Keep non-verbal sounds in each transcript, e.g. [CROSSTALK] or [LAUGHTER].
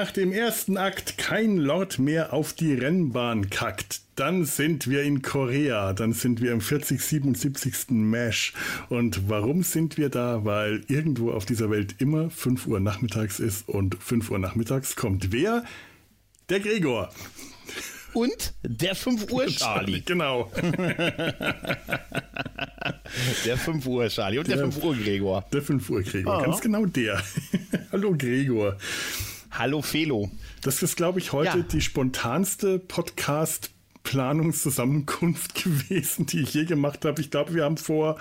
Nach dem ersten Akt kein Lord mehr auf die Rennbahn kackt, dann sind wir in Korea, dann sind wir im 40, 77. Mesh. Und warum sind wir da? Weil irgendwo auf dieser Welt immer 5 Uhr nachmittags ist und 5 Uhr nachmittags kommt wer? Der Gregor. Und der 5 Uhr [LAUGHS] Charlie. Genau. [LAUGHS] der 5 Uhr Charlie und der, der 5 Uhr Gregor. Der 5 Uhr Gregor, oh. ganz genau der. [LAUGHS] Hallo Gregor. Hallo Felo. Das ist, glaube ich, heute ja. die spontanste Podcast- Planungszusammenkunft [LAUGHS] gewesen, die ich je gemacht habe. Ich glaube, wir haben vor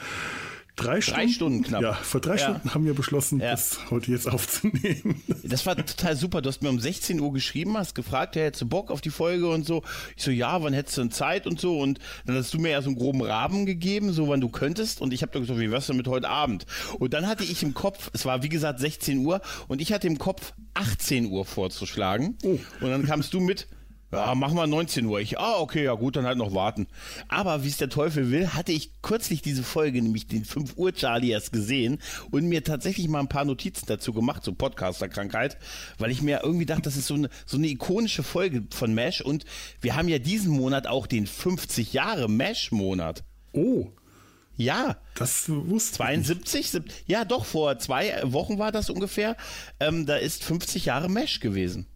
drei Stunden, drei Stunden knapp. Ja, vor drei ja. Stunden haben wir beschlossen, ja. das heute jetzt aufzunehmen. [LAUGHS] Das war total super. Du hast mir um 16 Uhr geschrieben, hast gefragt, ja, hättest du Bock auf die Folge und so. Ich so, ja, wann hättest du denn Zeit und so. Und dann hast du mir ja so einen groben Rahmen gegeben, so wann du könntest. Und ich habe gesagt, wie wär's denn mit heute Abend? Und dann hatte ich im Kopf, es war wie gesagt 16 Uhr, und ich hatte im Kopf 18 Uhr vorzuschlagen. Oh. Und dann kamst du mit, ja, machen wir 19 Uhr. Ich, ah, okay, ja gut, dann halt noch warten. Aber wie es der Teufel will, hatte ich kürzlich diese Folge, nämlich den 5 Uhr Charlie erst gesehen und mir tatsächlich mal ein paar Notizen dazu gemacht, so Podcaster-Krankheit, weil ich mir irgendwie dachte, das ist so eine, so eine ikonische Folge von Mesh und wir haben ja diesen Monat auch den 50 Jahre Mesh-Monat. Oh. Ja. Das wusste 72? Ich. Ja, doch, vor zwei Wochen war das ungefähr. Ähm, da ist 50 Jahre Mesh gewesen.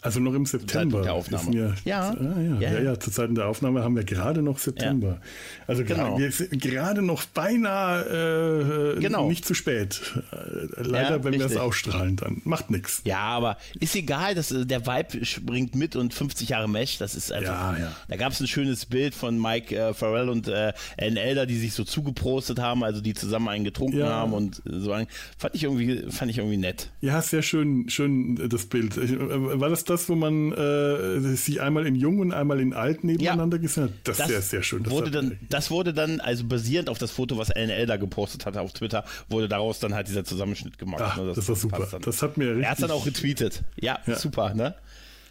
Also noch im September. Der Aufnahme. Wir, ja. Ah, ja. Ja, ja. ja, zu Zeiten der Aufnahme haben wir gerade noch September. Ja. Also genau. wir sind gerade noch beinahe äh, genau. nicht zu spät. Äh, leider, ja, wenn wir es ausstrahlen, dann macht nichts. Ja, aber ist egal, dass äh, der Vibe springt mit und 50 Jahre Mesh, das ist also. Ja, ja. Da gab es ein schönes Bild von Mike äh, Farrell und äh, Alan Elder, die sich so zugeprostet haben, also die zusammen einen getrunken haben und so. Fand ich irgendwie, fand ich irgendwie nett. Ja, sehr schön, schön das Bild. War das das, wo man äh, sich einmal in Jung und einmal in Alt nebeneinander ja, gesehen hat? Das, das ist sehr, sehr schön. Das wurde, dann, das wurde dann, also basierend auf das Foto, was Alan Elder gepostet hatte auf Twitter, wurde daraus dann halt dieser Zusammenschnitt gemacht. Ach, ne? das, das, war super. Das hat mir richtig. Er hat dann auch retweetet. Ja, ja. super, ne?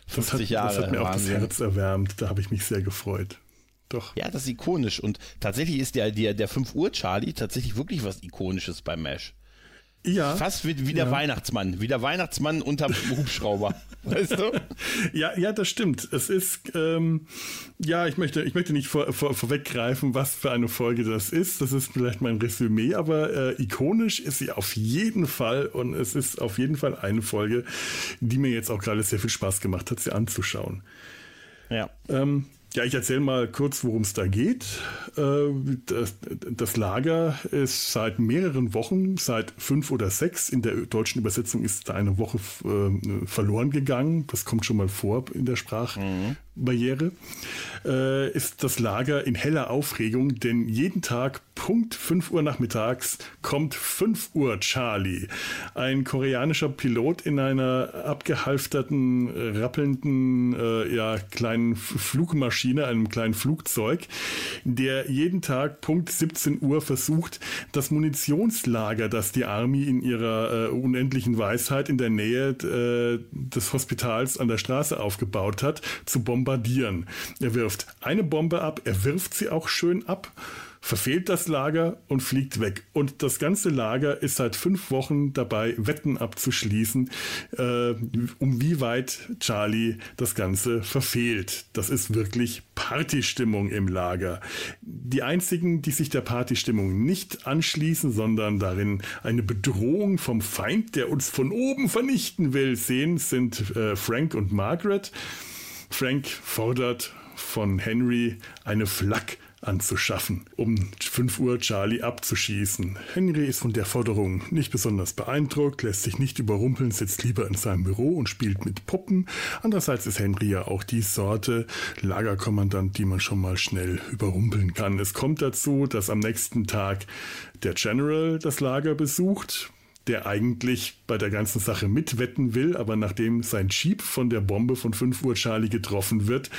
50 das hat, Jahre. Das hat mir Wahnsinn. auch das Herz erwärmt. Da habe ich mich sehr gefreut. Doch. Ja, das ist ikonisch. Und tatsächlich ist der, der, der 5 Uhr Charlie tatsächlich wirklich was Ikonisches bei Mesh. Ja. Fast wie, wie der ja. Weihnachtsmann, wie der Weihnachtsmann unterm Hubschrauber. [LAUGHS] weißt du? Ja, ja, das stimmt. Es ist, ähm, ja, ich möchte, ich möchte nicht vor, vor, vorweggreifen, was für eine Folge das ist. Das ist vielleicht mein Resümee, aber äh, ikonisch ist sie auf jeden Fall und es ist auf jeden Fall eine Folge, die mir jetzt auch gerade sehr viel Spaß gemacht hat, sie anzuschauen. Ja. Ähm, ja, ich erzähle mal kurz, worum es da geht. Äh, das, Lager ist seit mehreren Wochen, seit fünf oder sechs, in der deutschen Übersetzung ist da eine Woche äh, verloren gegangen. Das kommt schon mal vor in der Sprachbarriere. Äh, ist das Lager in heller Aufregung, denn jeden Tag Punkt 5 Uhr nachmittags kommt 5 Uhr Charlie. Ein koreanischer Pilot in einer abgehalfterten, rappelnden, äh, ja, kleinen Flugmaschine, einem kleinen Flugzeug, der jeden Tag Punkt 17 Uhr versucht, das Munitionslager, das die Army in ihrer äh, unendlichen Weisheit in der Nähe äh, des Hospitals an der Straße aufgebaut hat, zu bombardieren. Er wirft eine Bombe ab, er wirft sie auch schön ab verfehlt das Lager und fliegt weg. Und das ganze Lager ist seit fünf Wochen dabei, Wetten abzuschließen, äh, um wie weit Charlie das Ganze verfehlt. Das ist wirklich Partystimmung im Lager. Die einzigen, die sich der Partystimmung nicht anschließen, sondern darin eine Bedrohung vom Feind, der uns von oben vernichten will, sehen, sind äh, Frank und Margaret. Frank fordert von Henry eine Flak anzuschaffen, um 5 Uhr Charlie abzuschießen. Henry ist von der Forderung nicht besonders beeindruckt, lässt sich nicht überrumpeln, sitzt lieber in seinem Büro und spielt mit Puppen. Andererseits ist Henry ja auch die Sorte Lagerkommandant, die man schon mal schnell überrumpeln kann. Es kommt dazu, dass am nächsten Tag der General das Lager besucht, der eigentlich bei der ganzen Sache mitwetten will, aber nachdem sein Jeep von der Bombe von 5 Uhr Charlie getroffen wird,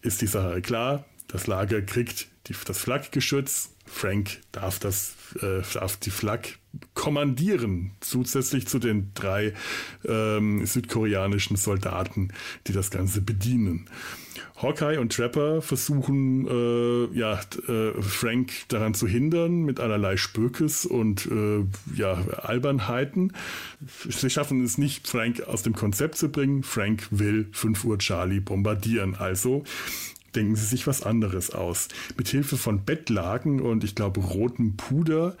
ist die Sache klar. Das Lager kriegt die, das Flakgeschütz. Frank darf, das, äh, darf die Flak kommandieren, zusätzlich zu den drei ähm, südkoreanischen Soldaten, die das Ganze bedienen. Hawkeye und Trapper versuchen, äh, ja, äh, Frank daran zu hindern mit allerlei Spökes und äh, ja, Albernheiten. Sie schaffen es nicht, Frank aus dem Konzept zu bringen. Frank will 5 Uhr Charlie bombardieren. Also denken sie sich was anderes aus. Mit Hilfe von Bettlaken und ich glaube rotem Puder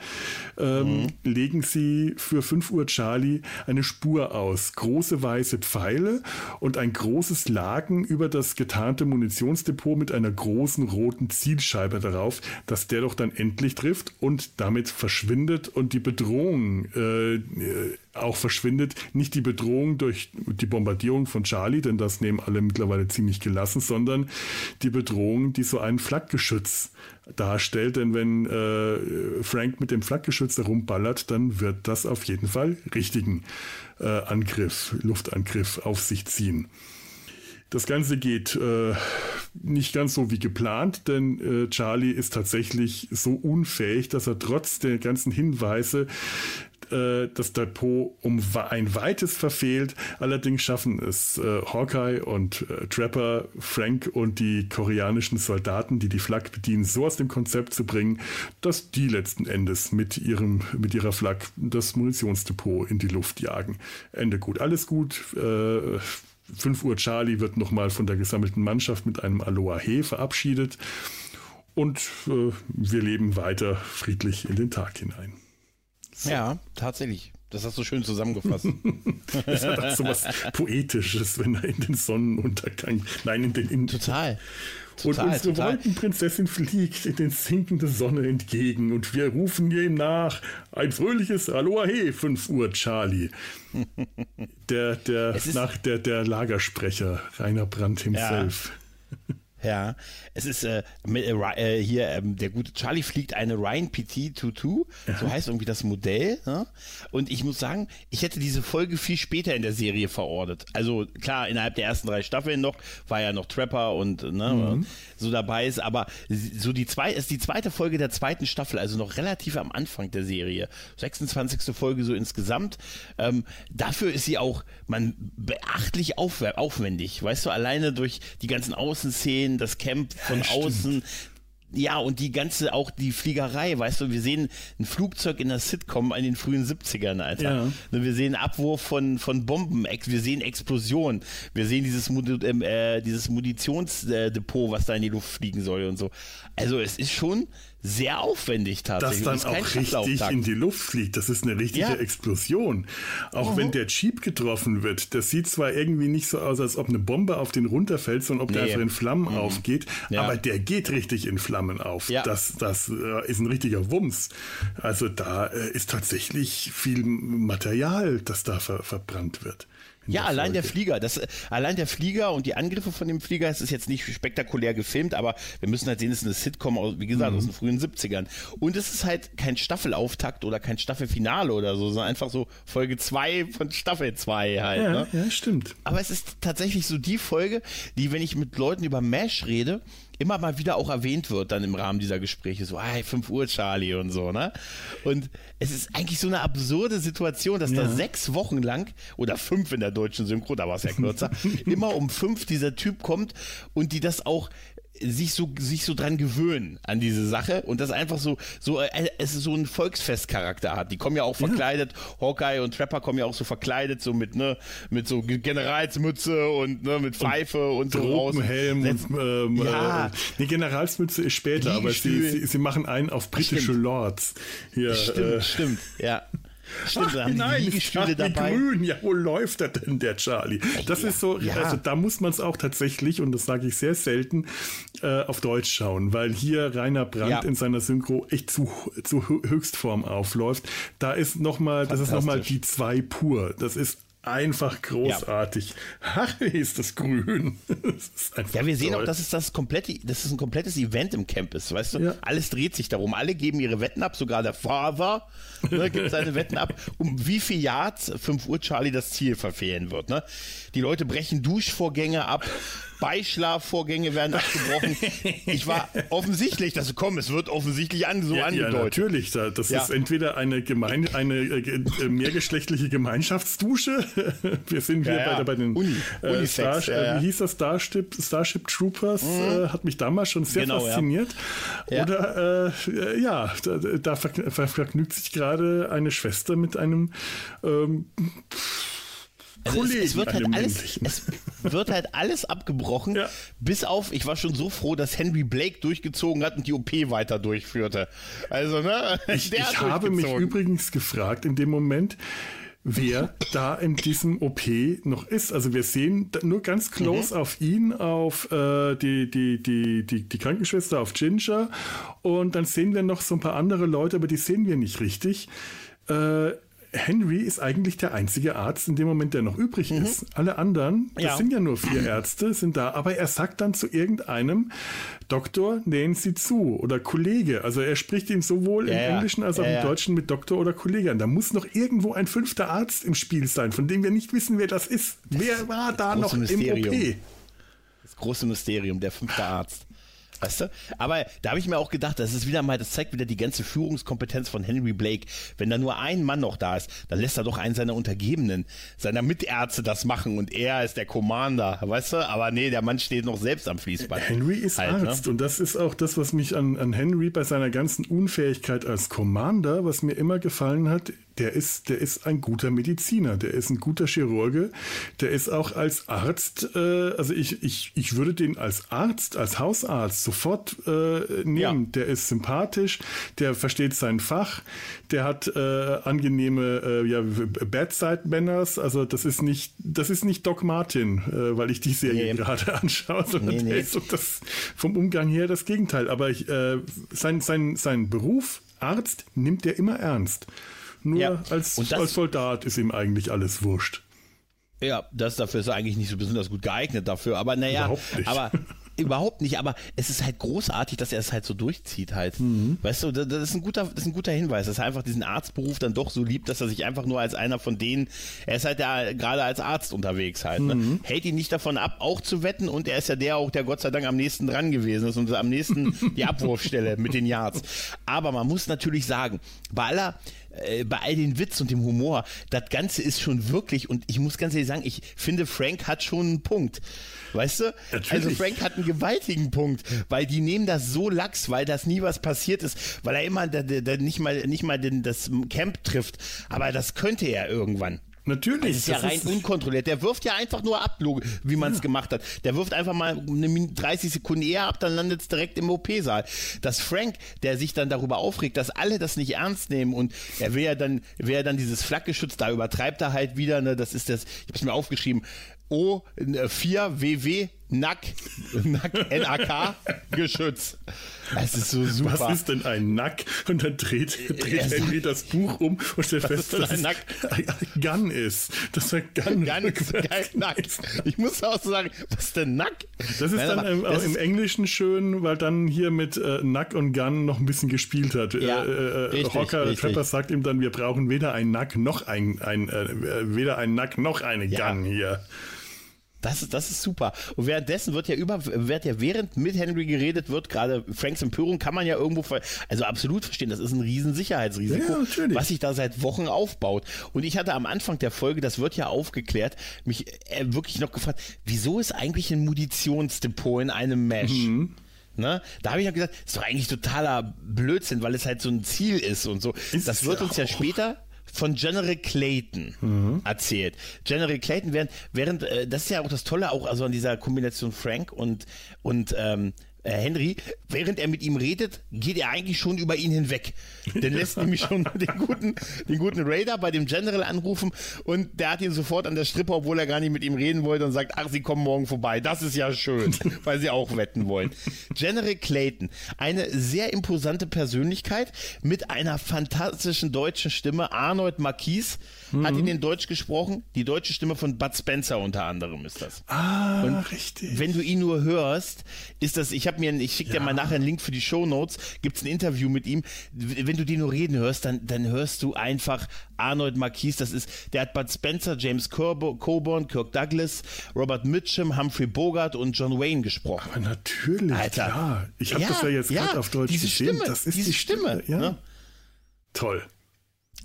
ähm, mhm. legen sie für 5 Uhr Charlie eine Spur aus. Große weiße Pfeile und ein großes Laken über das getarnte Munitionsdepot mit einer großen roten Zielscheibe darauf, dass der doch dann endlich trifft und damit verschwindet und die Bedrohung äh, auch verschwindet. Nicht die Bedrohung durch die Bombardierung von Charlie, denn das nehmen alle mittlerweile ziemlich gelassen, sondern die Bedrohung, die so ein Flakgeschütz darstellt. Denn wenn äh, Frank mit dem Flakgeschütz herumballert, dann wird das auf jeden Fall richtigen äh, Angriff, Luftangriff auf sich ziehen. Das Ganze geht äh, nicht ganz so wie geplant, denn äh, Charlie ist tatsächlich so unfähig, dass er trotz der ganzen Hinweise äh, das Depot um ein weites verfehlt. Allerdings schaffen es äh, Hawkeye und äh, Trapper, Frank und die koreanischen Soldaten, die die Flak bedienen, so aus dem Konzept zu bringen, dass die letzten Endes mit, ihrem, mit ihrer Flak das Munitionsdepot in die Luft jagen. Ende gut, alles gut. Äh, 5 Uhr Charlie wird nochmal von der gesammelten Mannschaft mit einem Aloha He verabschiedet und äh, wir leben weiter friedlich in den Tag hinein. So. Ja, tatsächlich. Das hast du schön zusammengefasst. [LAUGHS] Es hat auch so was Poetisches, wenn er in den Sonnenuntergang, nein, in den... In total. Total, und unsere total. Wolkenprinzessin fliegt in den sinkende Sonne entgegen und wir rufen ihr ihm nach, ein fröhliches Aloha he, 5 Uhr Charlie. [LAUGHS] Der, der, nach der, der Lagersprecher, Rainer Brandt himself. Ja. [LAUGHS] Ja, es ist äh, mit, äh, äh, hier ähm, der gute Charlie fliegt eine Ryan PT-22, ja. so heißt irgendwie das Modell. Ne? Und ich muss sagen, ich hätte diese Folge viel später in der Serie verortet. Also klar, innerhalb der ersten drei Staffeln noch war ja noch Trapper und ne, mhm. so dabei ist, aber so die zwei ist die zweite Folge der zweiten Staffel, also noch relativ am Anfang der Serie, 26. Folge so insgesamt. Ähm, dafür ist sie auch man beachtlich aufwendig, weißt du, alleine durch die ganzen Außenszenen sehen, das Camp von ja, außen, ja, und die ganze, auch die Fliegerei, weißt du, wir sehen ein Flugzeug in der Sitcom in den frühen 70ern, Alter. Ja. Ne, wir sehen Abwurf von, von Bomben, wir sehen Explosionen, wir sehen dieses, ähm, äh, dieses Munitionsdepot, was da in die Luft fliegen soll und so. Also es ist schon sehr aufwendig tatsächlich. Dass dann auch richtig in die Luft fliegt, das ist eine richtige ja. Explosion. Auch mhm. wenn der Jeep getroffen wird, das sieht zwar irgendwie nicht so aus, als ob eine Bombe auf den runterfällt, sondern ob nee. der einfach in Flammen mhm. aufgeht, ja. aber der geht richtig in Flammen auf. Ja. Das, das äh, ist ein richtiger Wumms. Also da äh, ist tatsächlich viel Material, das da ver verbrannt wird. Ja, allein der Flieger, das, allein der Flieger und die Angriffe von dem Flieger, es ist jetzt nicht spektakulär gefilmt, aber wir müssen halt sehen, es ist eine Sitcom, aus, wie gesagt, mhm. aus den frühen 70ern. Und es ist halt kein Staffelauftakt oder kein Staffelfinale oder so, sondern einfach so Folge 2 von Staffel 2 halt. Ja, ne? ja, stimmt. Aber es ist tatsächlich so die Folge, die, wenn ich mit Leuten über MASH rede, immer mal wieder auch erwähnt wird dann im Rahmen dieser Gespräche, so, hey, 5 Uhr Charlie und so, ne? Und es ist eigentlich so eine absurde Situation, dass ja. da sechs Wochen lang, oder fünf in der deutschen Synchro, da war es ja kürzer, [LAUGHS] immer um fünf dieser Typ kommt und die das auch sich so sich so dran gewöhnen an diese Sache und das einfach so so äh, es so einen Volksfestcharakter hat. Die kommen ja auch verkleidet, ja. Hawkeye und Trapper kommen ja auch so verkleidet so mit ne mit so Generalsmütze und ne mit Pfeife und, und so raus. Helm und ähm, ja. Äh, die Generalsmütze ist später, aber sie, sie, sie, machen einen auf britische stimmt. Lords. Hier, stimmt, äh, stimmt, ja. Stimmt, Ach, nein, Liegestühle dabei. Grün. Ja, wo läuft er denn, der Charlie? Das ja, ist so, ja. also da muss man es auch tatsächlich, und das sage ich sehr selten, äh, auf Deutsch schauen, weil hier Rainer Brandt ja. in seiner Synchro echt zu, zu Höchstform aufläuft. Da ist nochmal, das ist nochmal die zwei pur. Das ist einfach großartig. [LAUGHS] Ja. ist das grün. [LAUGHS] Das ja, wir sehen toll. auch, dass es das komplette, dass es ein komplettes Event im Camp ist, weißt du? Ja. Alles dreht sich darum. Alle geben ihre Wetten ab, sogar der Father ne, gibt seine Wetten ab, um wie viel Yards 5 Uhr Charlie das Ziel verfehlen wird. Ne? Die Leute brechen Duschvorgänge ab, Beischlafvorgänge werden abgebrochen. [LAUGHS] Ich war offensichtlich, dass komm, es wird offensichtlich an, so ja, angedeutet. Ja, natürlich. Das ja. ist entweder eine, gemein, eine äh, mehrgeschlechtliche Gemeinschaftsdusche. [LAUGHS] Wir sind hier ja, bei, bei, den Uni, äh, Star, wie hieß das Starship, Starship Troopers? Mhm. Äh, hat mich damals schon sehr genau, fasziniert. Oder äh, ja, da, da vergnügt sich gerade eine Schwester mit einem ähm, also es, es, wird halt alles, es wird halt alles abgebrochen, [LAUGHS] ja. bis auf, ich war schon so froh, dass Henry Blake durchgezogen hat und die OP weiter durchführte. Also, ne? [LAUGHS] Ich, ich habe mich übrigens gefragt in dem Moment, wer da in diesem OP noch ist. Also wir sehen nur ganz close mhm. auf ihn, auf äh, die, die, die, die, die Krankenschwester, auf Ginger und dann sehen wir noch so ein paar andere Leute, aber die sehen wir nicht richtig. Äh, Henry ist eigentlich der einzige Arzt in dem Moment, der noch übrig mhm. ist. Alle anderen, das ja. sind ja nur vier Ärzte, sind da, aber er sagt dann zu irgendeinem Doktor, nähen Sie zu oder Kollege. Also er spricht ihn sowohl ja, im Englischen als auch ja, im Deutschen mit Doktor oder Kollege an. Da muss noch irgendwo ein fünfter Arzt im Spiel sein, von dem wir nicht wissen, wer das ist. Das wer war da noch Mysterium. im OP? Das große Mysterium, der fünfte Arzt. Weißt du? Aber da habe ich mir auch gedacht, das ist wieder mal, das zeigt wieder die ganze Führungskompetenz von Henry Blake. Wenn da nur ein Mann noch da ist, dann lässt er doch einen seiner Untergebenen, seiner Mitärzte das machen und er ist der Commander, weißt du? Aber nee, der Mann steht noch selbst am Fließband. Henry ist halt, ne? Arzt ne? und das ist auch das, was mich an, an Henry bei seiner ganzen Unfähigkeit als Commander, was mir immer gefallen hat, der ist, der ist ein guter Mediziner, der ist ein guter Chirurge, der ist auch als Arzt, äh, also ich, ich, ich würde den als Arzt, als Hausarzt sofort äh, nehmen. Ja. Der ist sympathisch, der versteht sein Fach, der hat äh, angenehme äh, ja, Bedside Manners, also das ist nicht, das ist nicht Doc Martin, äh, weil ich die Serie nee. gerade [LAUGHS] anschaue, sondern nee, nee. der ist so das, vom Umgang her das Gegenteil. Aber ich, äh, sein, sein, sein Beruf Arzt nimmt er immer ernst. Nur ja. als, das, als Soldat ist ihm eigentlich alles wurscht. Ja, das dafür ist er eigentlich nicht so besonders gut geeignet dafür. Aber naja, überhaupt nicht. aber [LAUGHS] überhaupt nicht. Aber es ist halt großartig, dass er es halt so durchzieht halt. Mhm. Weißt du, das ist ein guter, das ist ein guter Hinweis, dass er einfach diesen Arztberuf dann doch so liebt, dass er sich einfach nur als einer von denen, er ist halt ja gerade als Arzt unterwegs halt. Ne? Mhm. Hält ihn nicht davon ab, auch zu wetten und er ist ja der auch, der Gott sei Dank am nächsten dran gewesen ist und am nächsten [LAUGHS] die Abwurfstelle mit den Yards. Aber man muss natürlich sagen, bei aller äh, bei all den Witz und dem Humor, das Ganze ist schon wirklich, und ich muss ganz ehrlich sagen, ich finde, Frank hat schon einen Punkt. Weißt du? Natürlich. Also Frank hat einen gewaltigen Punkt, weil die nehmen das so lax, weil das nie was passiert ist, weil er immer der, der nicht mal, nicht mal den, das Camp trifft. Aber das könnte er irgendwann. Natürlich. Das ist ja rein ist unkontrolliert. Der wirft ja einfach nur ab, wie man es ja. gemacht hat. Der wirft einfach mal eine 30 Sekunden eher ab, dann landet es direkt im OP-Saal. Dass Frank, der sich dann darüber aufregt, dass alle das nicht ernst nehmen und er will ja dann, will ja dann dieses Flakgeschütz, da übertreibt er halt wieder, ne, das ist das, ich habe es mir aufgeschrieben, O4WW NAC, NAC, NAK Geschütz. Das ist so super. Was ist denn ein Nack? Und dann dreht, dreht es Henry das Buch um und stellt fest, dass ein Gun ist. Das war Gun. Gun ist geil, [LAUGHS] Nack. Ich muss auch sagen, was ist denn Nack? Das ist Nein, dann im, das im Englischen schön, weil dann hier mit äh, Nack und Gun noch ein bisschen gespielt hat. Ja, äh, äh, richtig, Rocker richtig. Trapper sagt ihm dann, wir brauchen weder ein Nack noch ein, ein äh, weder ein Nack noch eine ja. Gun hier. Das ist, das ist super. Und währenddessen wird ja über, wird ja während mit Henry geredet wird, gerade Franks Empörung kann man ja irgendwo, also absolut verstehen, das ist ein riesen Sicherheitsrisiko, ja, was sich da seit Wochen aufbaut. Und ich hatte am Anfang der Folge, das wird ja aufgeklärt, mich äh, wirklich noch gefragt, wieso ist eigentlich ein Munitionsdepot in einem Mesh? Mhm. Ne? Da habe ich noch gesagt, das ist doch eigentlich totaler Blödsinn, weil es halt so ein Ziel ist und so. Ist das wird uns ja später von General Clayton mhm. erzählt. General Clayton, während, während äh, das ist ja auch das Tolle auch also an dieser Kombination Frank und, und ähm, äh, Henry, während er mit ihm redet, geht er eigentlich schon über ihn hinweg. Der lässt [LAUGHS] nämlich schon den guten, den guten Raider bei dem General anrufen und der hat ihn sofort an der Strippe, obwohl er gar nicht mit ihm reden wollte und sagt, ach, sie kommen morgen vorbei. Das ist ja schön, [LAUGHS] weil sie auch wetten wollen. General Clayton, eine sehr imposante Persönlichkeit mit einer fantastischen deutschen Stimme. Arnold Marquis mhm. hat ihn in Deutsch gesprochen. Die deutsche Stimme von Bud Spencer unter anderem ist das. Ah, und richtig. Wenn du ihn nur hörst, ist das, ich habe mir, ich schicke dir mal nachher einen Link für die Show Notes. Gibt's ein Interview mit ihm. Wenn du den nur reden hörst, dann, dann hörst du einfach Arnold Marquis. Das ist, der hat Bud Spencer, James Coburn, Kirk Douglas, Robert Mitchum, Humphrey Bogart und John Wayne gesprochen. Aber natürlich, Alter. klar. Ich habe Ja, das ja jetzt ja, gerade auf Deutsch diese gesehen. Stimme, das ist diese die Stimme. Stimme, Ja. ne? Toll.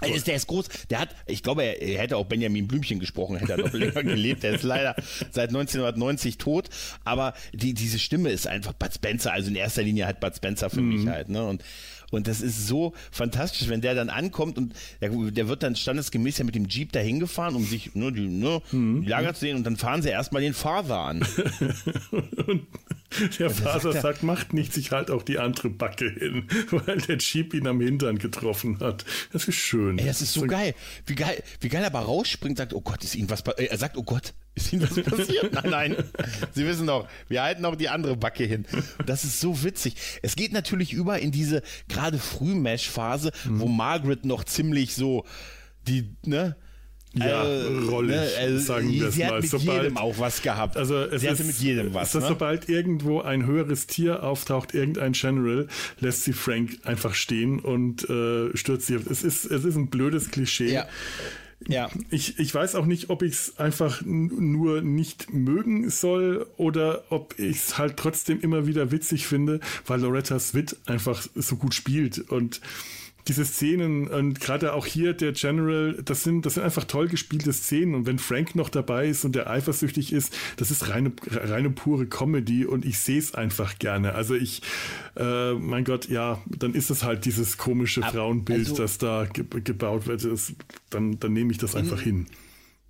Der ist, der ist groß. Der hat, ich glaube, er, er hätte auch Benjamin Blümchen gesprochen, hätte er noch [LAUGHS] länger gelebt. Der ist leider seit 1990 tot. Aber die, diese Stimme ist einfach Bud Spencer. Also in erster Linie halt Bud Spencer für mich halt. Ne? Und, und das ist so fantastisch, wenn der dann ankommt und der, der wird dann standesgemäß ja mit dem Jeep dahin gefahren, um sich nur die, ne, die Lager zu sehen. Und dann fahren sie erstmal den Father an. [LAUGHS] Und der Vater sagt er- sagt, macht nichts, ich halt auch die andere Backe hin, [LAUGHS] weil der Jeep ihn am Hintern getroffen hat. Das ist schön. Ey, das ist so geil. Wie geil, wie geil er aber rausspringt, sagt, oh Gott, ist Ihnen was passiert? Er sagt, oh Gott, ist Ihnen was passiert? nein, nein. [LAUGHS] Sie wissen doch, wir halten auch die andere Backe hin. Das ist so witzig. Es geht natürlich über in diese gerade Frühmesh-Phase, wo Margaret noch ziemlich so die, ne? Ja, äh, rollig, sagen wir es sie mal. hat mit Sobald- jedem auch was gehabt. Also es sie ist, hatte mit jedem was. ist, Ne? Sobald irgendwo ein höheres Tier auftaucht, irgendein General, lässt sie Frank einfach stehen und äh, stürzt sie. Es ist, es ist ein blödes Klischee. Ja. Ja. Ich, ich weiß auch nicht, ob ich es einfach nur nicht mögen soll oder ob ich es halt trotzdem immer wieder witzig finde, weil Loretta Swit einfach so gut spielt und diese Szenen und gerade auch hier der General, das sind, das sind einfach toll gespielte Szenen und wenn Frank noch dabei ist und der eifersüchtig ist, das ist reine, reine pure Comedy und ich sehe es einfach gerne. Also ich, äh, mein Gott, ja, dann ist es halt dieses komische Frauenbild, also- das da ge gebaut wird. Das, dann, dann nehme ich das einfach hin.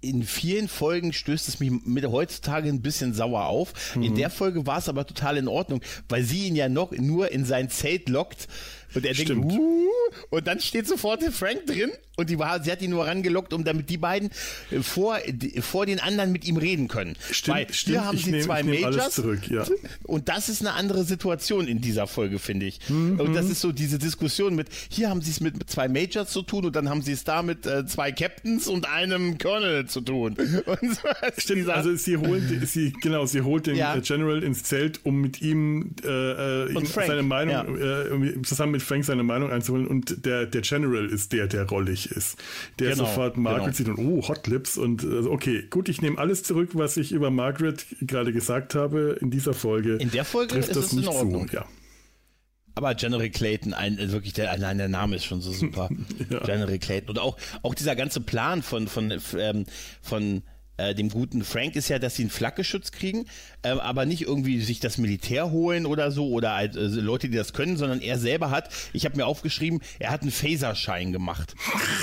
in vielen Folgen stößt es mich mit heutzutage ein bisschen sauer auf. Mhm. In der Folge war es aber total in Ordnung, weil sie ihn ja noch nur in sein Zelt lockt und er Stimmt. denkt, uh, und dann steht sofort der Frank drin und die war, sie hat ihn nur rangelockt, um damit die beiden äh, vor, vor den anderen mit ihm reden können. Stimmt, weil stimmt, hier haben ich sie nehm- zwei Majors zurück, ja. und das ist eine andere Situation in dieser Folge, finde ich. Mhm. Und das ist so diese Diskussion mit, hier haben sie es mit zwei Majors zu tun und dann haben sie es da mit äh, zwei Captains und einem Colonel zu tun. [LAUGHS] Und so Stimmt, dieser- also sie holt, sie, genau, sie holt den Ja. äh, General ins Zelt, um mit ihm äh, äh, ihm seine Meinung, ja. äh, zusammen mit Frank seine Meinung einzuholen und der, der General ist der, der rollig ist. Der Genau, sofort Margaret genau. sieht und oh, Hot Lips und äh, okay, gut, ich nehme alles zurück, was ich über Margaret gerade gesagt habe in dieser Folge. In der Folge trifft ist das es in nicht Ordnung. zu. Ja. Aber General Clayton, ein, äh, wirklich der, allein der Name ist schon so super. [LAUGHS] General Clayton. Und auch, auch dieser ganze Plan von, von, ähm, von äh, dem guten Frank ist ja, dass sie einen Flakgeschütz kriegen, ähm, aber nicht irgendwie sich das Militär holen oder so oder äh, Leute, die das können, sondern er selber hat, ich habe mir aufgeschrieben, er hat einen Phaserschein gemacht.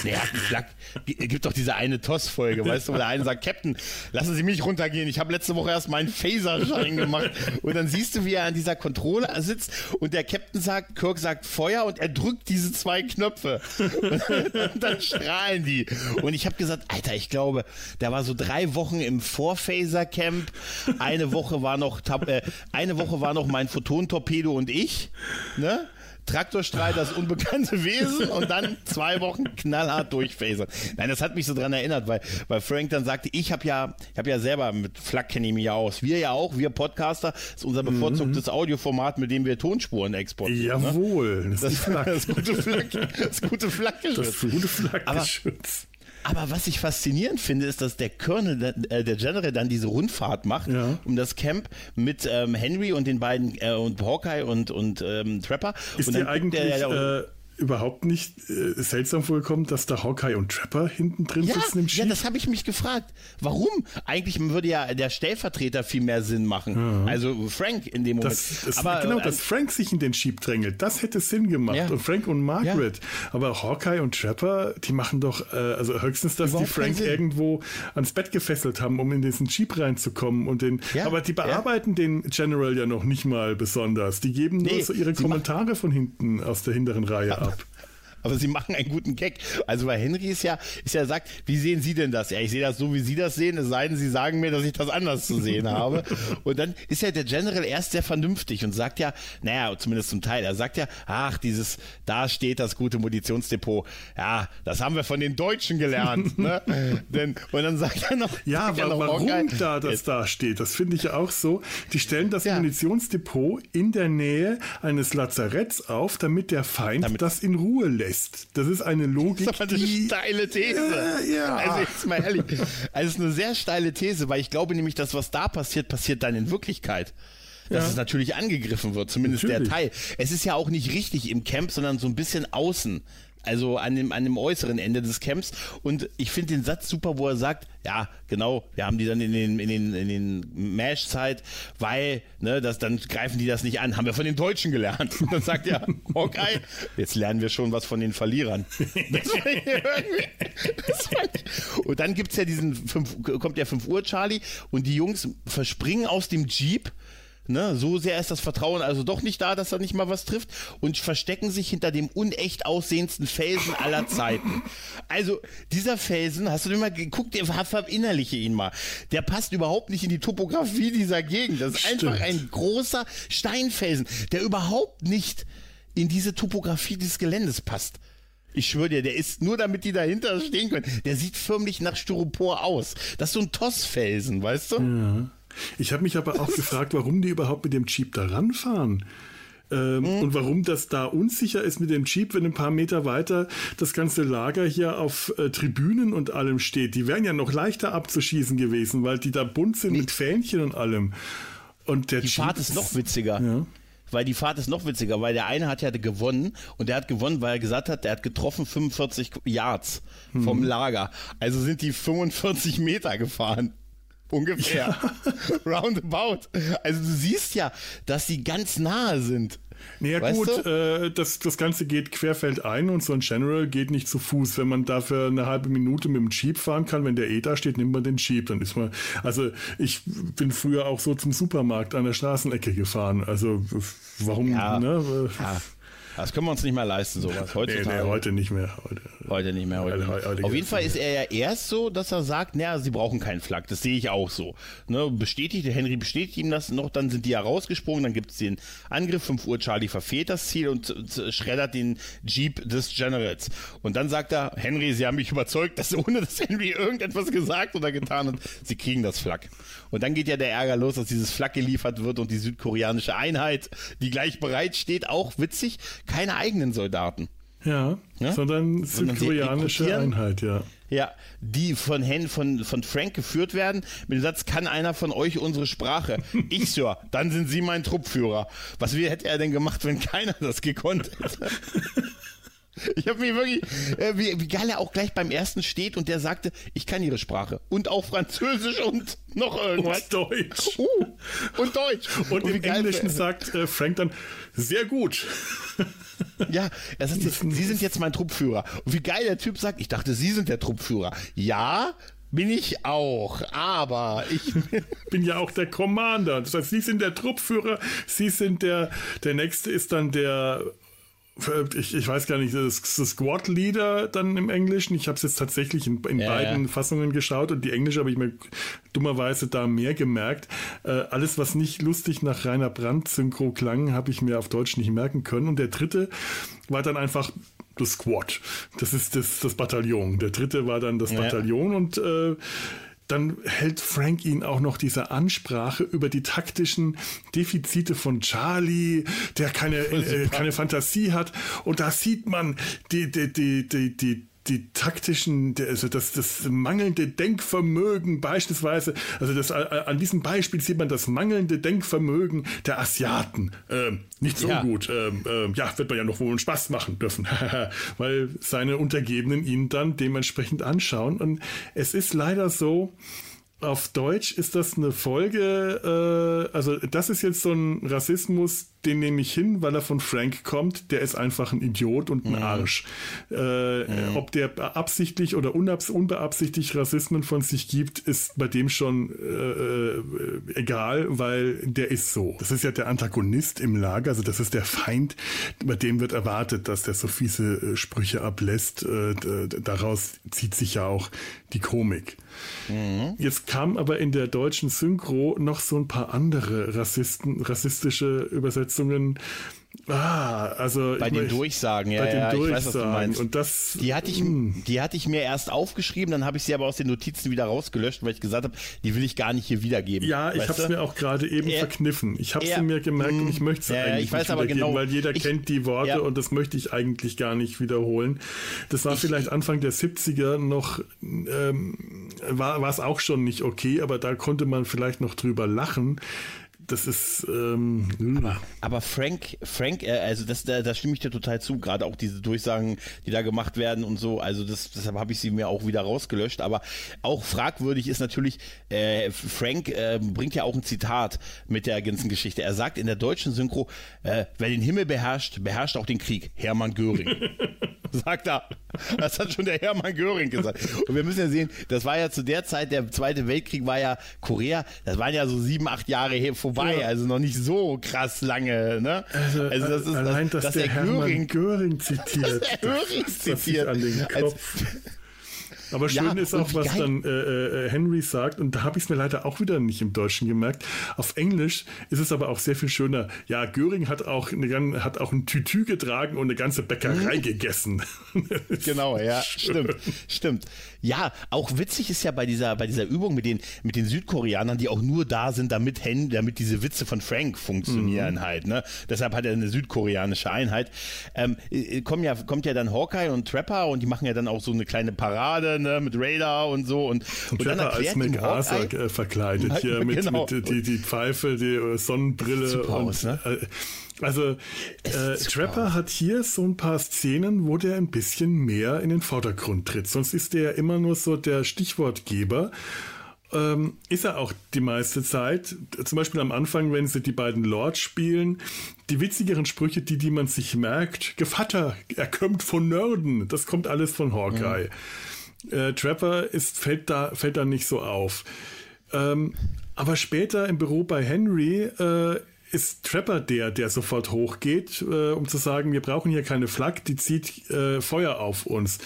Er hat einen Flak. G- Gibt doch diese eine TOS-Folge, weißt du, wo der eine sagt, Captain, lassen Sie mich runtergehen, ich habe letzte Woche erst meinen Phaserschein gemacht. Und dann siehst du, wie er an dieser Kontrolle sitzt und der Captain sagt, Kirk sagt Feuer und er drückt diese zwei Knöpfe. Und dann strahlen die. Und ich habe gesagt, Alter, ich glaube, der war so drei Wochen im Vorphaser-Camp. Eine Woche war noch, äh, eine Woche war noch mein Photon-Torpedo und ich. Ne? Traktorstrahl, das unbekannte Wesen und dann zwei Wochen knallhart durchphasern. Nein, das hat mich so dran erinnert, weil, weil Frank dann sagte, ich habe ja, ich habe ja selber mit Flak kenne ich mich ja aus. Wir ja auch, wir Podcaster, ist unser bevorzugtes Audioformat, mit dem wir Tonspuren exportieren. Ne? Jawohl, das, Das, ist [LAUGHS] das gute Flak, das gute Flakgeschütz. Das gute Flakgeschütz. Aber was ich faszinierend finde, ist, dass der Colonel, äh, der General dann diese Rundfahrt macht Ja. um das Camp mit ähm, Henry und den beiden äh, und Hawkeye und und ähm, Trapper. Ist und guckt eigentlich der- äh, überhaupt nicht äh, seltsam vorgekommen, dass da Hawkeye und Trapper hinten drin ja, sitzen im ja, Jeep? das habe ich mich gefragt. Warum? Eigentlich würde ja der Stellvertreter viel mehr Sinn machen. Also Frank in dem Moment. Das, das, Aber genau, äh, dass Frank sich in den Jeep drängelt, das hätte Sinn gemacht. Ja. Und Frank und Margaret. Aber Hawkeye und Trapper, die machen doch, äh, also höchstens, dass Überhaupt die Frank irgendwo ans Bett gefesselt haben, um in diesen Jeep reinzukommen. Und den, Ja, aber die ja. bearbeiten den General ja noch nicht mal besonders. Die geben nur Nee, so ihre Kommentare von hinten aus der hinteren Reihe ab. up. Aber sie machen einen guten Gag. Also bei Henry ist ja, ist ja sagt, wie sehen Sie denn das? Ja, ich sehe das so, wie Sie das sehen, es sei denn, Sie sagen mir, dass ich das anders zu sehen habe. Und dann ist ja der General erst sehr vernünftig und sagt ja, naja, zumindest zum Teil, er sagt ja, ach, dieses, da steht das gute Munitionsdepot. Ja, das haben wir von den Deutschen gelernt. [LAUGHS] ne? Denn, und dann sagt er noch, ja, aber warum da das da steht, das finde ich ja auch so. Die stellen das ja. Munitionsdepot in der Nähe eines Lazaretts auf, damit der Feind damit das in Ruhe lässt. Das ist eine Logik. Das ist aber eine die, steile These. Äh, ja. Also jetzt mal ehrlich. Also es ist eine sehr steile These, weil ich glaube nämlich, dass was da passiert, passiert dann in Wirklichkeit dass ja. es natürlich angegriffen wird, zumindest natürlich. der Teil. Es ist ja auch nicht richtig im Camp, sondern so ein bisschen außen. Also an dem, an dem äußeren Ende des Camps. Und ich finde den Satz super, wo er sagt, ja, genau, wir haben die dann in den, in den, in den Mash-Zeit, weil, ne, das, dann greifen die das nicht an. Haben wir von den Deutschen gelernt. Und dann sagt er, [LAUGHS] okay, jetzt lernen wir schon was von den Verlierern. [LAUGHS] und dann gibt's ja diesen, fünf, kommt der 5 Uhr Charlie und die Jungs verspringen aus dem Jeep Ne, so sehr ist das Vertrauen also doch nicht da, dass er nicht mal was trifft und verstecken sich hinter dem unecht aussehendsten Felsen aller Zeiten. Also dieser Felsen, hast du den mal geguckt, verinnerliche ihn mal. Der passt überhaupt nicht in die Topografie dieser Gegend. Das ist Stimmt. einfach ein großer Steinfelsen, der überhaupt nicht in diese Topografie des Geländes passt. Ich schwöre dir, der ist nur damit die dahinter stehen können. Der sieht förmlich nach Styropor aus. Das ist so ein Tossfelsen, weißt du? Ja. Ich habe mich aber auch gefragt, warum die überhaupt mit dem Jeep da ranfahren. Ähm, mhm. Und warum das da unsicher ist mit dem Jeep, wenn ein paar Meter weiter das ganze Lager hier auf äh, Tribünen und allem steht. Die wären ja noch leichter abzuschießen gewesen, weil die da bunt sind nee. mit Fähnchen und allem. Und der die Jeep Fahrt ist noch witziger. Ja. Weil die Fahrt ist noch witziger, weil der eine hat ja gewonnen und der hat gewonnen, weil er gesagt hat, der hat getroffen 45 Yards vom mhm. Lager. Also sind die 45 Meter gefahren. Ungefähr. [LAUGHS] Roundabout. Also du siehst ja, dass sie ganz nahe sind. Naja weißt gut, äh, das, das Ganze geht querfeldein und so ein General geht nicht zu Fuß. Wenn man dafür eine halbe Minute mit dem Jeep fahren kann, wenn der eh da steht, nimmt man den Jeep. Dann ist man, also ich bin früher auch so zum Supermarkt an der Straßenecke gefahren. Also warum, ja, ne? Ja. Das können wir uns nicht mehr leisten, sowas. Heutzutage. Nee, nee, heute nicht mehr. Heute, heute nicht mehr. Heute, heute, heute Auf jeden Fall ist er ja erst so, dass er sagt, naja, sie brauchen keinen Flak. Das sehe ich auch so. Ne, bestätigt, der Henry bestätigt ihm das noch, dann sind die ja rausgesprungen, dann gibt es den Angriff, 5 Uhr, Charlie verfehlt das Ziel und schreddert den Jeep des Generals. Und dann sagt er, Henry, sie haben mich überzeugt, dass ohne dass Henry irgendetwas gesagt oder getan hat, sie kriegen das Flak. Und dann geht ja der Ärger los, dass dieses Flak geliefert wird und die südkoreanische Einheit, die gleich bereit steht, auch witzig, keine eigenen Soldaten. Ja, ja? sondern südkoreanische Einheit, ja. Ja, die von, Hen, von, von Frank geführt werden mit dem Satz, kann einer von euch unsere Sprache? [LAUGHS] Ich, Sir, dann sind Sie mein Truppführer. Was hätte er denn gemacht, wenn keiner das gekonnt hätte? [LAUGHS] Ich habe mich wirklich, äh, wie, wie geil er auch gleich beim ersten steht und der sagte, ich kann ihre Sprache und auch Französisch und noch irgendwas. Und Deutsch. Uh, und Deutsch. [LAUGHS] Und, und im Englischen geil, sagt äh, Frank dann, sehr gut. Ja, er sagt, Sie sind jetzt mein Truppführer. Und wie geil der Typ sagt, ich dachte, Sie sind der Truppführer. Ja, bin ich auch, aber ich [LAUGHS] bin ja auch der Commander. Das heißt, Sie sind der Truppführer, Sie sind der, der nächste ist dann der ich, ich weiß gar nicht, das, das Squad Leader dann im Englischen. Ich habe es jetzt tatsächlich in, in ja, beiden ja. Fassungen geschaut und die englische habe ich mir dummerweise da mehr gemerkt. Äh, alles, was nicht lustig nach Rainer Brandt Synchro klang, habe ich mir auf Deutsch nicht merken können. Und der dritte war dann einfach das Squad. Das ist das, das Bataillon. Der dritte war dann das ja. Bataillon und äh, dann hält Frank ihn auch noch diese Ansprache über die taktischen Defizite von Charlie, der keine, äh, keine Fantasie hat. Und da sieht man die, die, die, die, die die taktischen, also das, das mangelnde Denkvermögen beispielsweise, also das, äh, an diesem Beispiel sieht man das mangelnde Denkvermögen der Asiaten. Ähm, nicht so ja. gut. Ähm, ähm, ja, wird man ja noch wohl einen Spaß machen dürfen, [LAUGHS] weil seine Untergebenen ihn dann dementsprechend anschauen. Und es ist leider so, auf Deutsch ist das eine Folge, äh, also das ist jetzt so ein Rassismus, den nehme ich hin, weil er von Frank kommt, der ist einfach ein Idiot und ein mhm. Arsch. Äh, mhm. Ob der absichtlich oder unbeabsichtigt Rassismen von sich gibt, ist bei dem schon äh, äh, egal, weil der ist so. Das ist ja der Antagonist im Lager, also das ist der Feind, bei dem wird erwartet, dass der so fiese äh, Sprüche ablässt. Äh, daraus zieht sich ja auch die Komik. Mhm. Jetzt kam aber in der deutschen Synchro noch so ein paar andere Rassisten, rassistische Übersetzungen. Ah, also bei den Durchsagen, ja, bei ja, den Durchsagen. ich weiß, was du meinst. Und das, die hatte ich, mm. die hatte ich mir erst aufgeschrieben, dann habe ich sie aber aus den Notizen wieder rausgelöscht, weil ich gesagt habe, die will ich gar nicht hier wiedergeben. Ja, ich habe es mir auch gerade eben er, verkniffen. Ich habe sie mir gemerkt und ich möchte sie ja, eigentlich ich weiß nicht aber genau, weil jeder ich, kennt die Worte ja. und das möchte ich eigentlich gar nicht wiederholen. Das war ich, vielleicht Anfang der 70er noch, ähm, war es auch schon nicht okay, aber da konnte man vielleicht noch drüber lachen das ist. Ähm, aber, aber, Frank, Frank, äh, also das, da, da stimme ich dir total zu. Gerade auch diese Durchsagen, die da gemacht werden und so. Also das, deshalb habe ich sie mir auch wieder rausgelöscht. Aber auch fragwürdig ist natürlich, äh, Frank äh, bringt ja auch ein Zitat mit der ganzen Geschichte. Er sagt in der deutschen Synchro, äh, wer den Himmel beherrscht, beherrscht auch den Krieg. Hermann Göring. [LAUGHS] sagt er. Das hat schon der Hermann Göring gesagt. Und wir müssen ja sehen, das war ja zu der Zeit, der Zweite Weltkrieg war ja Korea, das waren ja so sieben, acht Jahre vorbei, ja. also noch nicht so krass lange. Ne? Also, also das ist, allein, dass, dass der, der Hermann Göring, Göring [LAUGHS] zitiert. Dass Göring zitiert. An den Kopf. Als, aber schön ja, ist auch, was dann äh, äh, Henry sagt, und da habe ich es mir leider auch wieder nicht im Deutschen gemerkt. Auf Englisch ist es aber auch sehr viel schöner. Ja, Göring hat auch, eine, hat auch ein Tütü getragen und eine ganze Bäckerei mhm. gegessen. [LAUGHS] genau, ja, stimmt, stimmt. Ja, auch witzig ist ja bei dieser, bei dieser Übung mit den, mit den Südkoreanern, die auch nur da sind, damit, Hen, damit diese Witze von Frank funktionieren mhm. halt. Ne? Deshalb hat er eine südkoreanische Einheit. Ähm, äh, kommen ja, kommt ja dann Hawkeye und Trapper und die machen ja dann auch so eine kleine Parade ne, mit Radar und so. Und, und, und dann als MacArthur äh, verkleidet [LAUGHS] hier mit, genau. mit die, die Pfeife, die äh, Sonnenbrille. Super und, aus, ne? Äh, also äh, Trapper hat hier so ein paar Szenen, wo der ein bisschen mehr in den Vordergrund tritt. Sonst ist der ja immer nur so der Stichwortgeber. Ähm, ist er auch die meiste Zeit. Zum Beispiel am Anfang, wenn sie die beiden Lords spielen, die witzigeren Sprüche, die, die man sich merkt. Gevatter, er kommt von Nörden. Das kommt alles von Hawkeye. Mhm. Äh, Trapper ist, fällt, da, fällt da nicht so auf. Ähm, aber später im Büro bei Henry äh, ist Trapper der, der sofort hochgeht, äh, um zu sagen, wir brauchen hier keine Flak, die zieht äh, Feuer auf uns.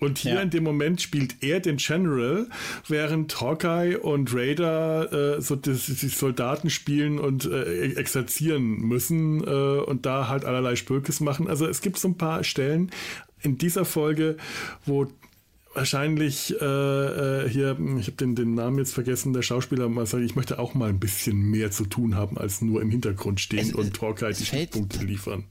Und hier ja. in dem Moment spielt er den General, während Hawkeye und Raider äh, so die, die, Soldaten spielen und äh, exerzieren müssen äh, und da halt allerlei Spökes machen. Also es gibt so ein paar Stellen in dieser Folge, wo wahrscheinlich äh, äh, hier, ich habe den, den Namen jetzt vergessen, der Schauspieler mal sagt, ich möchte auch mal ein bisschen mehr zu tun haben, als nur im Hintergrund stehen es, und Hawkeye die Stichpunkte liefern.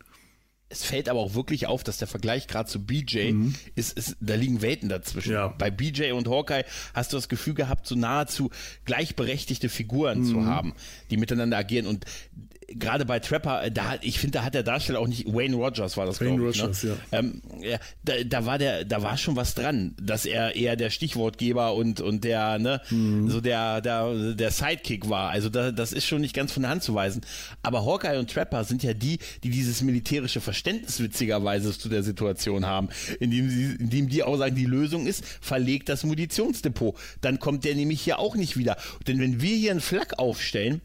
Es fällt aber auch wirklich auf, dass der Vergleich gerade zu BJ mhm. ist, ist, da liegen Welten dazwischen. Ja. Bei BJ und Hawkeye hast du das Gefühl gehabt, so nahezu gleichberechtigte Figuren mhm. zu haben, die miteinander agieren. Und gerade bei Trapper, äh, da, ich finde, da hat der Darsteller auch nicht, Wayne Rogers war das, Wayne ich, ne? Rogers, ne? ja. Ähm, ja da, da, war der, da war schon was dran, dass er eher der Stichwortgeber und, und der, ne, mhm. so der, der, der Sidekick war. Also da, das ist schon nicht ganz von der Hand zu weisen. Aber Hawkeye und Trapper sind ja die, die dieses militärische Verständnis witzigerweise zu der Situation haben, indem, sie, indem die auch sagen, die Lösung ist, verlegt das Munitionsdepot. Dann kommt der nämlich hier auch nicht wieder. Denn wenn wir hier einen Flak aufstellen,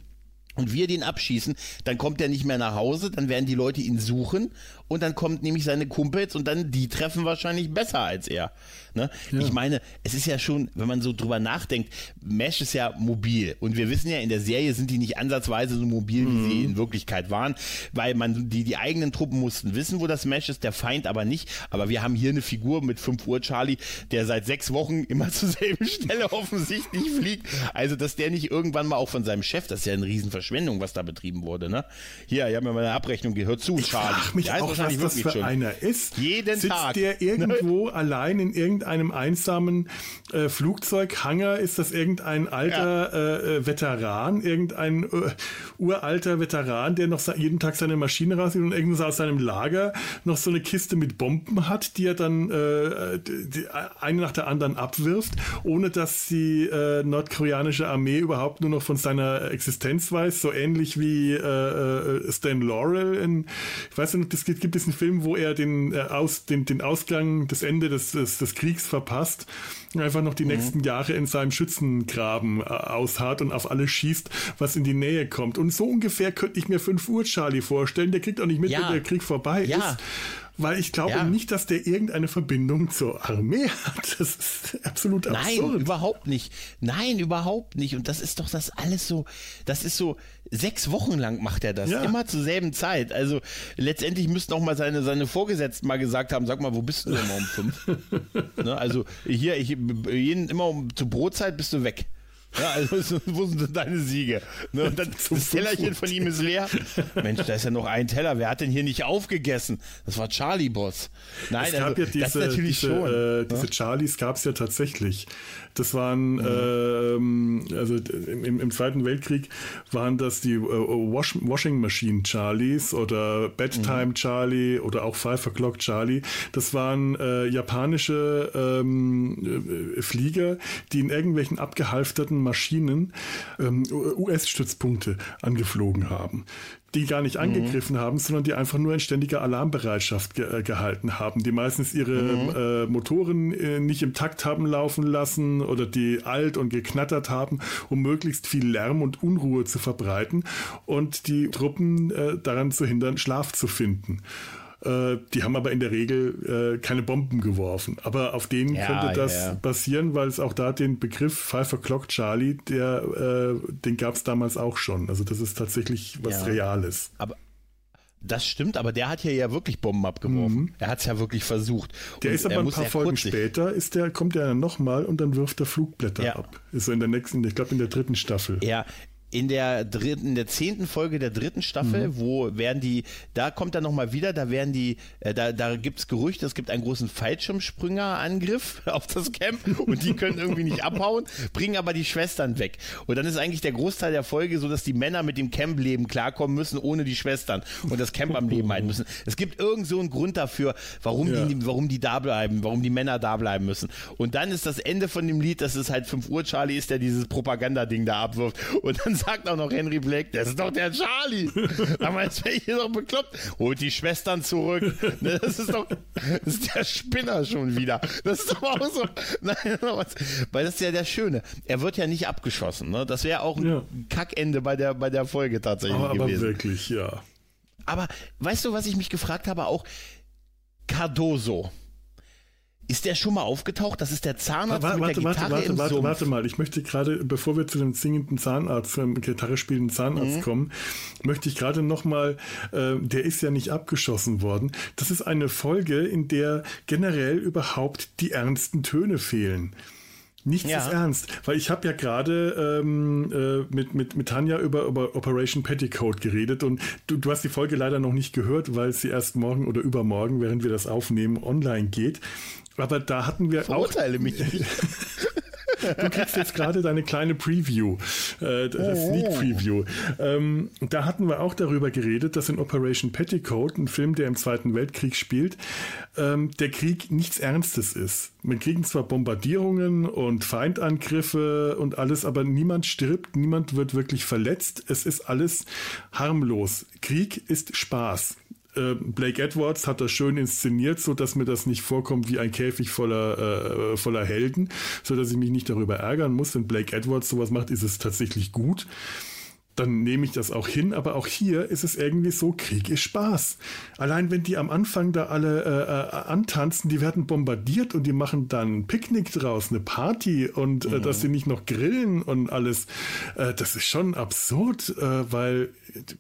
und wir den abschießen, dann kommt er nicht mehr nach Hause, dann werden die Leute ihn suchen und dann kommt nämlich seine Kumpels und dann die treffen wahrscheinlich besser als er. Ne? Ja. Ich meine, es ist ja schon, wenn man so drüber nachdenkt, Mesh ist ja mobil und wir wissen ja, in der Serie sind die nicht ansatzweise so mobil, mhm. wie sie in Wirklichkeit waren, weil man die, die eigenen Truppen mussten wissen, wo das Mesh ist, der Feind aber nicht. Aber wir haben hier eine Figur mit 5 Uhr Charlie, der seit sechs Wochen immer [LAUGHS] zur selben Stelle offensichtlich fliegt. Also, dass der nicht irgendwann mal auch von seinem Chef, das ist ja eine Riesenverschwendung, was da betrieben wurde. Ne? Hier, ich habe mir mal eine Abrechnung gehört zu, ich Charlie. Ich mich auch wahrscheinlich was das für schon. einer ist. Jeden Sitzt Tag. der irgendwo [LAUGHS] allein in irgendeinem einsamen äh, Flugzeughanger? Ist das irgendein alter äh, äh, Veteran, irgendein äh, uralter Veteran, der noch jeden Tag seine Maschine rausnimmt und irgendwo aus seinem Lager noch so eine Kiste mit Bomben hat, die er dann äh, die, eine nach der anderen abwirft, ohne dass die äh, nordkoreanische Armee überhaupt nur noch von seiner Existenz weiß, so ähnlich wie Stan Laurel in, ich weiß nicht, es gibt, gibt diesen Film, wo er den, äh, aus, den, den Ausgang, das Ende des, des, des Kriegs verpasst und einfach noch die nächsten Jahre in seinem Schützengraben äh, ausharrt und auf alles schießt, was in die Nähe kommt. Und so ungefähr könnte ich mir 5 Uhr Charlie vorstellen, der kriegt auch nicht mit, Ja. wenn der Krieg vorbei Ja. ist. Weil ich glaube Ja. nicht, dass der irgendeine Verbindung zur Armee hat. Das ist absolut Nein, absurd. überhaupt nicht. Nein, überhaupt nicht. Und das ist doch das alles so, das ist so, sechs Wochen lang macht er das. Ja. Immer zur selben Zeit. Also letztendlich müssten auch mal seine, seine Vorgesetzten mal gesagt haben, sag mal, wo bist du denn immer um fünf? [LAUGHS] ne, also hier, ich, jeden, immer um zur Brotzeit bist du weg. Ja, also so- wo sind denn deine Siege? Ne, und dann das Tellerchen von ihm ist leer. Mensch, da ist ja noch ein Teller. Wer hat denn hier nicht aufgegessen? Das war Charlie Boss. Nein, Es gab also, ja diese, das natürlich diese, schon. Äh, diese Charlies gab es ja tatsächlich. Das waren, ähm, also im, im- Zweiten Weltkrieg waren das die äh, Wash, Washing Machine Charlies oder Bedtime Charlie oder auch Five O'Clock Charlie. Das waren äh, japanische ähm, äh, Flieger, die in irgendwelchen abgehalfterten Maschinen ähm, US-Stützpunkte angeflogen haben die gar nicht angegriffen haben, sondern die einfach nur in ständiger Alarmbereitschaft ge äh, gehalten haben, die meistens ihre äh, Motoren äh, nicht im Takt haben laufen lassen oder die alt und geknattert haben, um möglichst viel Lärm und Unruhe zu verbreiten und die Truppen äh, daran zu hindern, Schlaf zu finden. Äh, Die haben aber in der Regel äh, keine Bomben geworfen. Aber auf denen Ja, könnte das ja, passieren, weil es auch da den Begriff Five O'Clock Charlie, der, äh, den gab es damals auch schon. Also das ist tatsächlich was Ja. Reales. Aber das stimmt, aber der hat hier ja wirklich Bomben abgeworfen. Er hat es ja wirklich versucht. Mhm. Der Und ist aber er ein paar Folgen später, ist der, kommt der nochmal und dann wirft er Flugblätter Ja. ab. Ist so in der nächsten, ich glaube in der dritten Staffel. Ja, in der dritten, in der zehnten Folge der dritten Staffel, Mhm. wo werden die, da kommt er nochmal wieder, da werden die, äh, da, da gibt es Gerüchte, es gibt einen großen Fallschirmspringer-Angriff [LAUGHS] auf das Camp und die können irgendwie nicht abhauen, bringen aber die Schwestern weg. Und dann ist eigentlich der Großteil der Folge so, dass die Männer mit dem Camp-Leben klarkommen müssen, ohne die Schwestern und das Camp am Leben halten müssen. Es gibt irgend so einen Grund dafür, warum, Ja. die, warum die da bleiben, warum die Männer da bleiben müssen. Und dann ist das Ende von dem Lied, dass es halt 5 Uhr Charlie ist, der dieses Propagandading da abwirft. Und dann sagt auch noch Henry Black, das ist doch der Charlie. Aber jetzt wäre ich hier doch bekloppt. Holt die Schwestern zurück. Ne, Das ist doch, das ist der Spinner schon wieder. Das ist doch auch so. Nein, weil das ist ja der Schöne. Er wird ja nicht abgeschossen. Ne? Das wäre auch ein Ja. Kackende bei der, bei der Folge tatsächlich aber, aber gewesen. wirklich, ja. Aber weißt du, was ich mich gefragt habe? Auch Cardoso. Ist der schon mal aufgetaucht? Das ist der Zahnarzt Warte, mit der warte, Gitarre warte, im warte, Sumpf. warte mal. Ich möchte gerade, bevor wir zu dem singenden Zahnarzt, zum Gitarre spielenden Zahnarzt Mhm. kommen, möchte ich gerade nochmal, äh, der ist ja nicht abgeschossen worden. Das ist eine Folge, in der generell überhaupt die ernsten Töne fehlen. Nichts Ja. ist ernst, weil ich habe ja gerade ähm, äh, mit, mit, mit Tanja über, über Operation Petticoat geredet und du, du hast die Folge leider noch nicht gehört, weil sie erst morgen oder übermorgen, während wir das aufnehmen, online geht. Aber da hatten wir auch Verurteile mich nicht. [LAUGHS] Du kriegst jetzt gerade deine kleine Preview, äh, das Sneak Preview. Ähm, da hatten wir auch darüber geredet, dass in Operation Petticoat, ein Film, der im Zweiten Weltkrieg spielt, ähm, der Krieg nichts Ernstes ist. Wir kriegen zwar Bombardierungen und Feindangriffe und alles, aber niemand stirbt, niemand wird wirklich verletzt. Es ist alles harmlos. Krieg ist Spaß. Äh, Blake Edwards hat das schön inszeniert, so dass mir das nicht vorkommt wie ein Käfig voller, äh, voller Helden, so dass ich mich nicht darüber ärgern muss. Wenn Blake Edwards sowas macht, ist es tatsächlich gut. Dann nehme ich das auch hin, aber auch hier ist es irgendwie so, Krieg ist Spaß. Allein wenn die am Anfang da alle äh, äh, antanzen, die werden bombardiert und die machen dann ein Picknick draus, eine Party und äh, dass sie nicht noch grillen und alles, äh, das ist schon absurd, äh, weil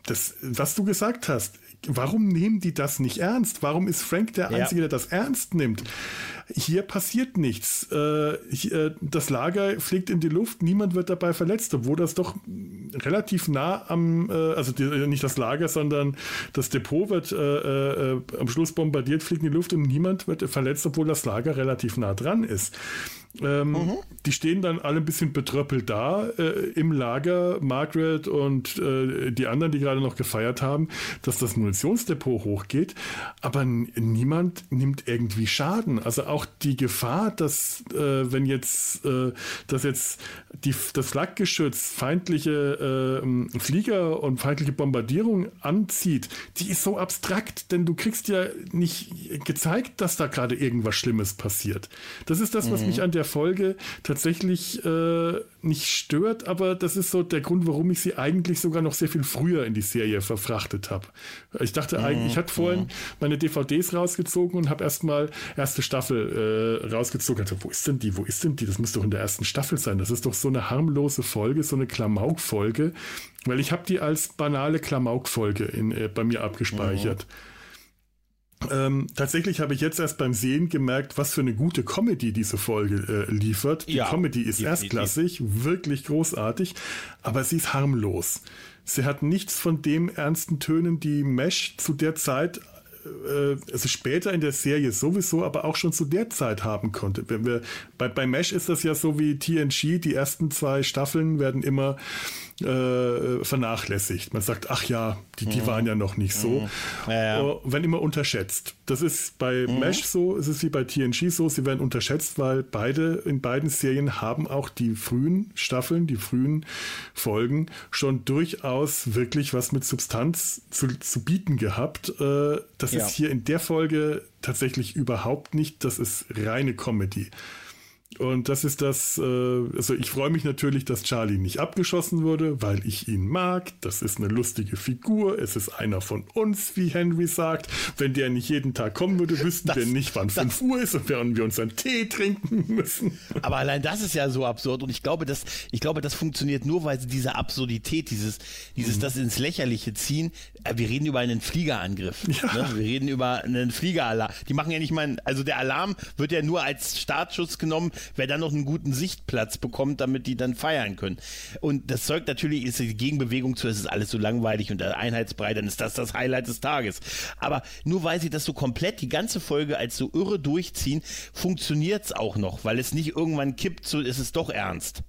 das, was du gesagt hast, warum nehmen die das nicht ernst? Warum ist Frank der Ja. Einzige, der das ernst nimmt? Hier passiert nichts. Äh, hier, das Lager fliegt in die Luft, niemand wird dabei verletzt, obwohl das doch relativ nah am, äh, also die, nicht das Lager, sondern das Depot wird äh, äh, am Schluss bombardiert, fliegt in die Luft und niemand wird verletzt, obwohl das Lager relativ nah dran ist. Ähm, mhm. Die stehen dann alle ein bisschen betröppelt da äh, im Lager, Margaret und äh, die anderen, die gerade noch gefeiert haben, dass das Munitionsdepot hochgeht, aber niemand nimmt irgendwie Schaden. Also auch die Gefahr, dass äh, wenn jetzt, äh, dass jetzt die, das Flakgeschütz feindliche äh, Flieger und feindliche Bombardierung anzieht, die ist so abstrakt, denn du kriegst ja nicht gezeigt, dass da gerade irgendwas Schlimmes passiert. Das ist das, was mhm. mich an der der Folge tatsächlich äh, nicht stört, aber das ist so der Grund, warum ich sie eigentlich sogar noch sehr viel früher in die Serie verfrachtet habe. Ich dachte mhm. eigentlich, ich hatte vorhin mhm. meine DVDs rausgezogen und habe erstmal erste Staffel äh, rausgezogen. Also, wo ist denn die? Wo ist denn die? Das muss doch in der ersten Staffel sein. Das ist doch so eine harmlose Folge, so eine Klamauk-Folge, weil ich habe die als banale Klamauk-Folge äh, bei mir abgespeichert. Mhm. Ähm, tatsächlich habe ich jetzt erst beim Sehen gemerkt, was für eine gute Comedy diese Folge äh, liefert. Die ja, Comedy ist erstklassig, wirklich großartig, aber sie ist harmlos. Sie hat nichts von dem ernsten Tönen, die Mesh zu der Zeit äh, also später in der Serie sowieso, aber auch schon zu der Zeit haben konnte. Wenn wir, bei, bei Mesh ist das ja so wie TNG, die ersten zwei Staffeln werden immer äh, vernachlässigt. Man sagt, ach ja, die, die mhm. waren ja noch nicht so. Mhm. Ja, ja. Oh, wenn immer unterschätzt. Das ist bei mhm. Mesh so, es ist wie bei TNG so, sie werden unterschätzt, weil beide in beiden Serien haben auch die frühen Staffeln, die frühen Folgen schon durchaus wirklich was mit Substanz zu, zu bieten gehabt. Äh, das ja. ist hier in der Folge tatsächlich überhaupt nicht, das ist reine Comedy. Und das ist das, äh, also ich freue mich natürlich, dass Charlie nicht abgeschossen wurde, weil ich ihn mag. Das ist eine lustige Figur. Es ist einer von uns, wie Henry sagt. Wenn der nicht jeden Tag kommen würde, wüssten das, wir nicht, wann 5 Uhr ist und während wir unseren Tee trinken müssen. Aber allein das ist ja so absurd und ich glaube, das, ich glaube, das funktioniert nur, weil sie diese Absurdität, dieses, dieses, mhm. das ins Lächerliche ziehen. Äh, wir reden über einen Fliegerangriff. Ja. Ne? Wir reden über einen Fliegeralarm. Die machen ja nicht mal, also der Alarm wird ja nur als Startschuss genommen, wer dann noch einen guten Sichtplatz bekommt, damit die dann feiern können. Und das zeugt natürlich, ist die Gegenbewegung zu, es ist alles so langweilig und einheitsbrei, dann ist das das Highlight des Tages. Aber nur weil sie das so komplett, die ganze Folge als so irre durchziehen, funktioniert es auch noch, weil es nicht irgendwann kippt, so ist es doch ernst.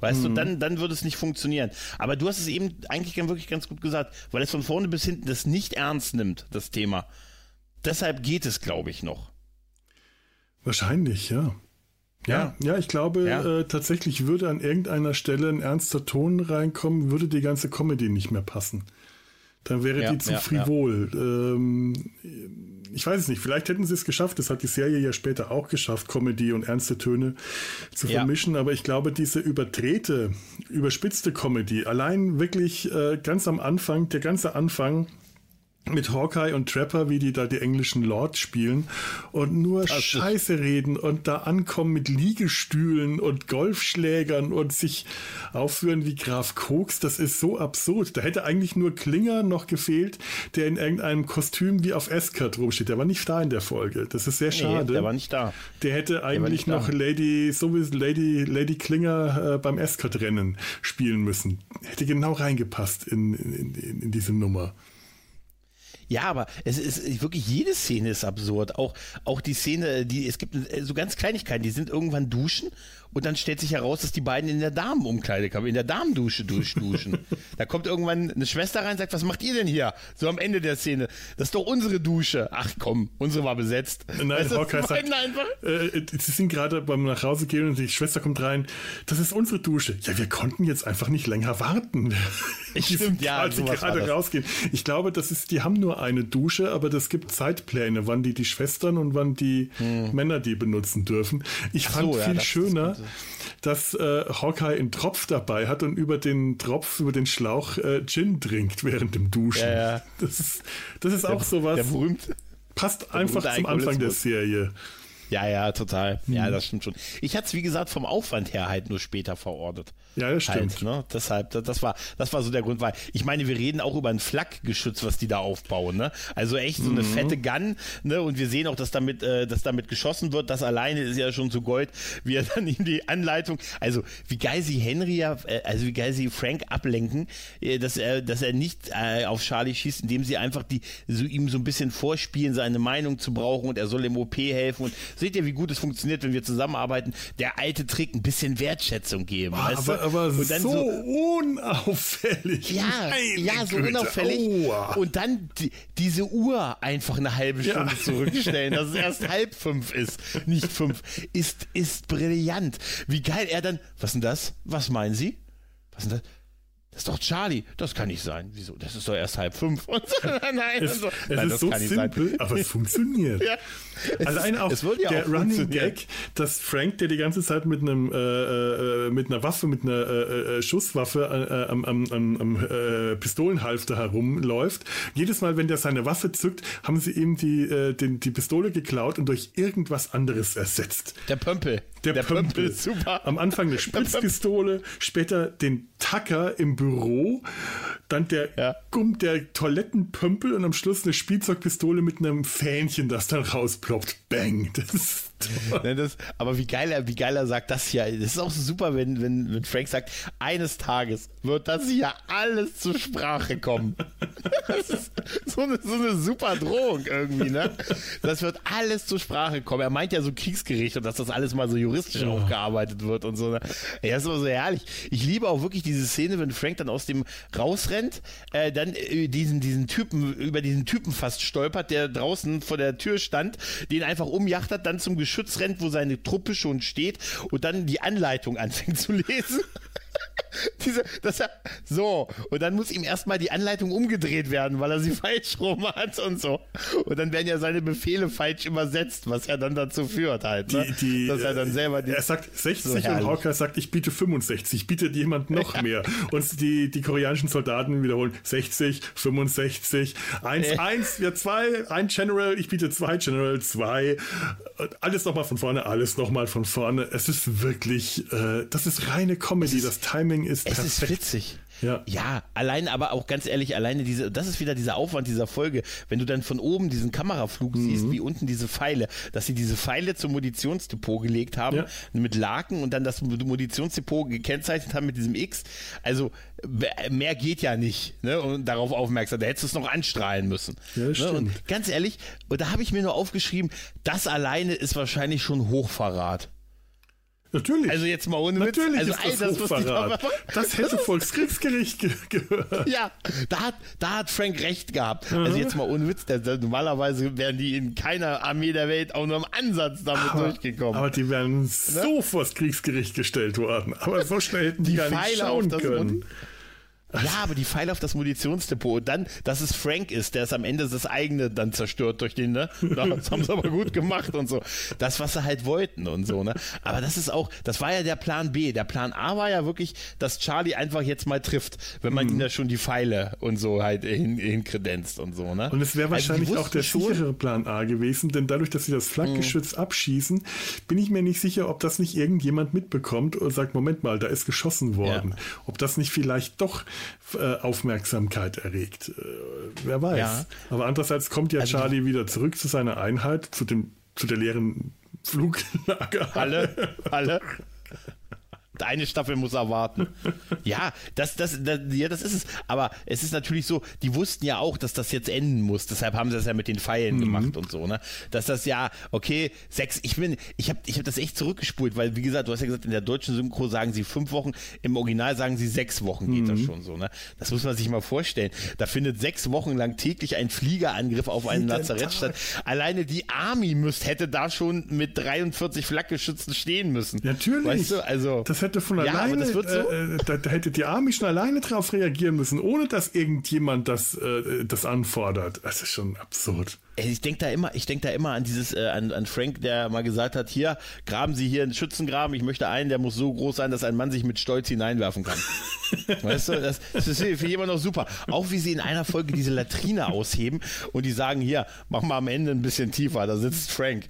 Weißt mhm. du, dann, dann würde es nicht funktionieren. Aber du hast es eben eigentlich wirklich ganz gut gesagt, weil es von vorne bis hinten das nicht ernst nimmt, das Thema. Deshalb geht es, glaube ich, noch. Wahrscheinlich, ja. Ja, ja, ich glaube ja. Äh, tatsächlich würde an irgendeiner Stelle ein ernster Ton reinkommen, würde die ganze Comedy nicht mehr passen. Dann wäre ja, die zu frivol. Ähm, ich weiß es nicht, vielleicht hätten sie es geschafft, das hat die Serie ja später auch geschafft, Comedy und ernste Töne zu vermischen, aber ich glaube, diese überdrehte, überspitzte Comedy, allein wirklich äh, ganz am Anfang, der ganze Anfang, mit Hawkeye und Trapper, wie die da die englischen Lords spielen und nur Ach, Scheiße reden und da ankommen mit Liegestühlen und Golfschlägern und sich aufführen wie Graf Koks, das ist so absurd. Da hätte eigentlich nur Klinger noch gefehlt, der in irgendeinem Kostüm wie auf Escort rumsteht. Der war nicht da in der Folge. Das ist sehr schade. Nee, der war nicht da. Der hätte eigentlich noch da. Lady, so wie Lady, Lady Klinger äh, beim Escort-Rennen spielen müssen. Hätte genau reingepasst in, in, in, in diese Nummer. Ja, aber es ist wirklich jede Szene ist absurd. Auch, auch die Szene, die, es gibt so ganz Kleinigkeiten, die sind irgendwann duschen und dann stellt sich heraus, dass die beiden in der Damenumkleidekammer, in der Damendusche durchduschen. [LAUGHS] da kommt irgendwann eine Schwester rein und sagt, was macht ihr denn hier? So am Ende der Szene. Das ist doch unsere Dusche. Ach komm, unsere war besetzt. Nein, weißt Hawkeye sagt, einfach? Äh, sie sind gerade beim nach Hause gehen und die Schwester kommt rein. Das ist unsere Dusche. Ja, wir konnten jetzt einfach nicht länger warten. [LAUGHS] Ich Stimmt, ja, als sie gerade rausgehen. Ich glaube, das ist, die haben nur eine Dusche, aber das gibt Zeitpläne, wann die die Schwestern und wann die hm. Männer die benutzen dürfen. Ich Ach fand so, viel ja, schöner, dass äh, Hawkeye einen Tropf dabei hat und über den Tropf, über den Schlauch äh, Gin trinkt während dem Duschen. Ja, ja. Das ist, das ist der, auch sowas. Der berühmt. Passt der einfach zum Anfang der Serie. Ja, ja, total. Ja, hm. das stimmt schon. Ich hatte es, wie gesagt, vom Aufwand her halt nur später verortet. Ja, das stimmt. Halt, ne? Deshalb, das war, das war so der Grund, weil ich meine, wir reden auch über ein Flakgeschütz, was die da aufbauen, ne? Also echt so eine mhm. fette Gun, ne? Und wir sehen auch, dass damit, äh, dass damit geschossen wird. Das alleine ist ja schon so Gold, wie er dann in die Anleitung, also wie geil sie Henry ja, äh, also wie geil sie Frank ablenken, äh, dass er, dass er nicht äh, auf Charlie schießt, indem sie einfach die, so ihm so ein bisschen vorspielen, seine Meinung zu brauchen und er soll im OP helfen. Und seht ihr, wie gut es funktioniert, wenn wir zusammenarbeiten? Der alte Trick, ein bisschen Wertschätzung geben. Oh, weißt du? aber so, so, unauffällig. Ja, ja, so Güte. unauffällig. Oh. Und dann die, diese Uhr einfach eine halbe Stunde ja. zurückstellen, dass es [LAUGHS] erst halb fünf ist, nicht fünf, ist, ist brillant. Wie geil er dann, was denn das? Was meinen Sie? Was denn das? Das ist doch Charlie. Das kann nicht sein. Wieso? Das ist doch erst halb fünf. Und [LAUGHS] so, nein, es, so. es nein, ist so simpel, aber es [LAUGHS] funktioniert. ja. Allein auch ja der auch Running Gag, dass Frank, der die ganze Zeit mit einem äh, äh, mit einer Waffe, mit einer äh, äh Schusswaffe äh, am, am, am, am äh, Pistolenhalfter herumläuft, jedes Mal, wenn der seine Waffe zückt, haben sie ihm die, den, die Pistole geklaut und durch irgendwas anderes ersetzt. Der Pömpel. Der, der Pömpel. Pömpel. super. Am Anfang eine Spritzpistole, später den Tacker im Büro, dann der, ja. Gumm, der Toilettenpömpel und am Schluss eine Spielzeugpistole mit einem Fähnchen, das dann rausploppt. Bang. Das ist [LAUGHS] Ne, das, aber wie geil, er, wie geil er sagt das hier. Das ist auch so super, wenn, wenn, wenn Frank sagt, eines Tages wird das hier alles zur Sprache kommen. [LAUGHS] Das ist so eine, so eine super Drohung irgendwie, ne? Das wird alles zur Sprache kommen. Er meint ja so Kriegsgericht und dass das alles mal so juristisch ja. aufgearbeitet wird und so. Ne? Ja, ist immer so herrlich. Ich liebe auch wirklich diese Szene, wenn Frank dann aus dem rausrennt, äh, dann äh, diesen, diesen Typen, über diesen Typen fast stolpert, der draußen vor der Tür stand, den einfach umjachtert, dann zum Geschäft Geschütz rennt, wo seine Truppe schon steht und dann die Anleitung anfängt zu lesen. [LAUGHS] [LAUGHS] Diese, das so, und dann muss ihm erstmal die Anleitung umgedreht werden, weil er sie [LAUGHS] falsch rum hat und so. Und dann werden ja seine Befehle falsch übersetzt, was ja dann dazu führt halt. Ne? Die, die, dass er dann selber die, Er sagt 60 so und Hawker sagt, ich biete 65, bietet jemand noch ja. mehr. Und die, die koreanischen Soldaten wiederholen 60, 65, 1, 1, ja 2, ein General, ich biete zwei General, 2. Alles nochmal von vorne, alles nochmal von vorne. Es ist wirklich, äh, das ist reine Comedy, das Timing ist es perfekt. ist witzig. Ja. ja, allein aber auch ganz ehrlich, alleine diese, das ist wieder dieser Aufwand dieser Folge, wenn du dann von oben diesen Kameraflug mhm. siehst, wie unten diese Pfeile, dass sie diese Pfeile zum Munitionsdepot gelegt haben ja. mit Laken und dann das Munitionsdepot gekennzeichnet haben mit diesem X. Also mehr geht ja nicht, ne? Und darauf aufmerksam. Da hättest du es noch anstrahlen müssen. Ja, ne? stimmt. Und ganz ehrlich, und da habe ich mir nur aufgeschrieben, das alleine ist wahrscheinlich schon Hochverrat. Natürlich. Also jetzt mal ohne Witz. Natürlich also ist das, Hochverrat. Das hätte Volkskriegsgericht ge gehört. Ja, da hat, da hat Frank recht gehabt. Mhm. Also jetzt mal ohne Witz. Der, normalerweise wären die in keiner Armee der Welt auch nur im Ansatz damit aber, durchgekommen. Aber die wären ne? so vors Kriegsgericht gestellt worden. Aber so schnell hätten die, die gar nicht schauen können. Ja, aber die Pfeile auf das Munitionsdepot, dann, dass es Frank ist, der es am Ende das eigene dann zerstört durch den, ne? [LAUGHS] Das haben sie aber gut gemacht und so. Das, was sie halt wollten und so, ne? Aber das ist auch, das war ja der Plan B. Der Plan A war ja wirklich, dass Charlie einfach jetzt mal trifft, wenn man mhm. ihm ja schon die Pfeile und so halt hin, hinkredenzt und so, ne? Und es wäre also wahrscheinlich also auch der sichere Plan A gewesen, denn dadurch, dass sie das Flakgeschütz mhm. abschießen, bin ich mir nicht sicher, ob das nicht irgendjemand mitbekommt und sagt, Moment mal, da ist geschossen worden. Ja. Ob das nicht vielleicht doch äh, Aufmerksamkeit erregt. Äh, wer weiß. Ja. Aber andererseits kommt ja also Charlie wieder zurück zu seiner Einheit, zu, dem, zu der leeren Fluglager. Alle, alle. [LAUGHS] Eine Staffel muss erwarten. ja, das, das, das, ja, das ist es. Aber es ist natürlich so, die wussten ja auch, dass das jetzt enden muss. Deshalb haben sie das ja mit den Pfeilen mhm. gemacht und so, ne? Dass das ja, okay, sechs, ich bin, ich habe ich hab das echt zurückgespult, weil, wie gesagt, du hast ja gesagt, in der deutschen Synchro sagen sie fünf Wochen, im Original sagen sie sechs Wochen geht mhm. das schon so, ne? Das muss man sich mal vorstellen. Da findet sechs Wochen lang täglich ein Fliegerangriff auf einen Lazarett statt. Alleine die Army müsst, hätte da schon mit 43 Flakgeschützen stehen müssen. Natürlich. Weißt du, also. Das hätte hätte von ja, alleine, so äh, da, da, hätte die Army schon alleine drauf reagieren müssen, ohne dass irgendjemand das, äh, das anfordert. Das ist schon absurd. Ich denke da immer, ich denke da immer an dieses, äh, an, an Frank, der mal gesagt hat, hier, graben Sie hier einen Schützengraben, ich möchte einen, der muss so groß sein, dass ein Mann sich mit Stolz hineinwerfen kann. [LAUGHS] weißt du, das, das ist für jemanden noch super. Auch wie sie in einer Folge diese Latrine ausheben und die sagen, hier, mach mal am Ende ein bisschen tiefer, da sitzt Frank.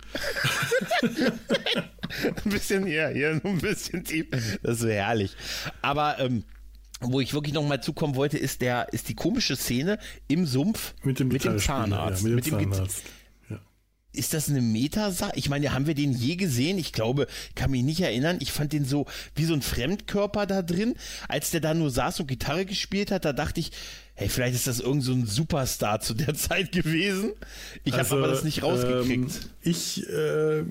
[LAUGHS] [LAUGHS] ein bisschen hier, hier, ein bisschen tief. Das ist so herrlich. Aber, ähm, wo ich wirklich noch mal zukommen wollte, ist der, ist die komische Szene im Sumpf mit dem, mit dem Zahnarzt. Ja, mit dem, mit dem Zahnarzt. Ja. Ist das eine Metasache? Ich meine, haben wir den je gesehen? Ich glaube, kann mich nicht erinnern. Ich fand den so wie so ein Fremdkörper da drin. Als der da nur saß und Gitarre gespielt hat, da dachte ich, hey, vielleicht ist das irgend so ein Superstar zu der [LAUGHS] Zeit gewesen. Ich also, habe aber das nicht rausgekriegt. Ähm, ich, äh,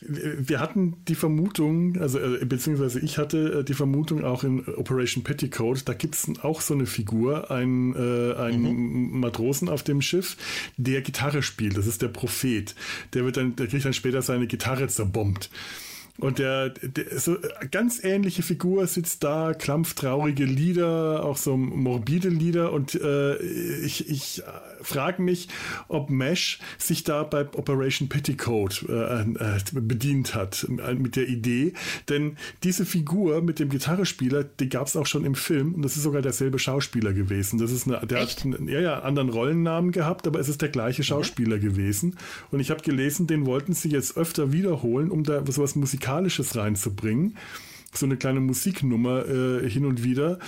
wir hatten die Vermutung, also äh, beziehungsweise ich hatte äh, die Vermutung auch in Operation Petticoat, da gibt es auch so eine Figur, ein, äh, ein mhm. Matrosen auf dem Schiff, der Gitarre spielt. Das ist der Prophet. Der wird dann, der kriegt dann später seine Gitarre zerbombt. Und der, der so ganz ähnliche Figur sitzt da, klampft traurige Lieder, auch so morbide Lieder. Und äh, ich, ich frage mich, ob Mesh sich da bei Operation Petticoat äh, äh, bedient hat äh, mit der Idee. Denn diese Figur mit dem Gitarrespieler, die gab es auch schon im Film und das ist sogar derselbe Schauspieler gewesen. Das ist eine, der Echt? hat einen, ja, ja, anderen Rollennamen gehabt, aber es ist der gleiche mhm. Schauspieler mhm. gewesen. Und ich habe gelesen, den wollten sie jetzt öfter wiederholen, um da sowas Musikalisches reinzubringen so eine kleine Musiknummer äh, hin und wieder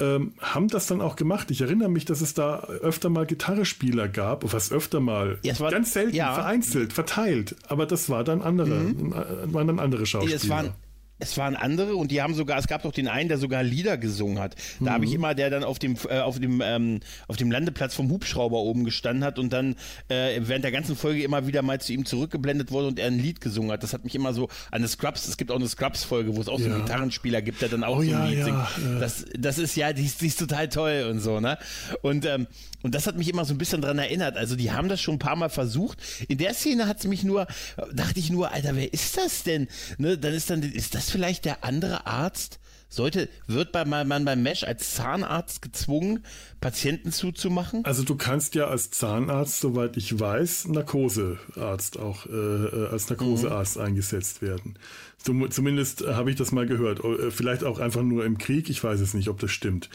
ähm, haben das dann auch gemacht. Ich erinnere mich, dass es da öfter mal Gitarrespieler gab, was öfter mal, ja, war, ganz selten, ja. vereinzelt, verteilt. Aber das war dann andere, mhm. waren dann andere Schauspieler. Es waren, andere und die haben sogar, es gab doch den einen, der sogar Lieder gesungen hat. Da mhm. habe ich immer, der dann auf dem, äh, auf dem, ähm, auf dem Landeplatz vom Hubschrauber oben gestanden hat und dann äh, während der ganzen Folge immer wieder mal zu ihm zurückgeblendet wurde und er ein Lied gesungen hat. Das hat mich immer so an eine Scrubs, es gibt auch eine Scrubs-Folge, wo es auch ja. so einen Gitarrenspieler gibt, der dann auch oh, so ein ja, Lied ja. singt. Das, das ist ja, die, die, ist total toll und so, ne? Und ähm, und das hat mich immer so ein bisschen dran erinnert. Also die haben das schon ein paar Mal versucht. In der Szene hat es mich nur, dachte ich nur, Alter, wer ist das denn? Ne, dann ist dann, ist das vielleicht der andere Arzt? Sollte, wird bei, man beim Mesh als Zahnarzt gezwungen, Patienten zuzumachen? Also du kannst ja als Zahnarzt, soweit ich weiß, Narkosearzt auch äh, äh als Narkosearzt mhm. eingesetzt werden. Zumindest habe ich das mal gehört. Äh, vielleicht auch einfach nur im Krieg, ich weiß es nicht, ob das stimmt.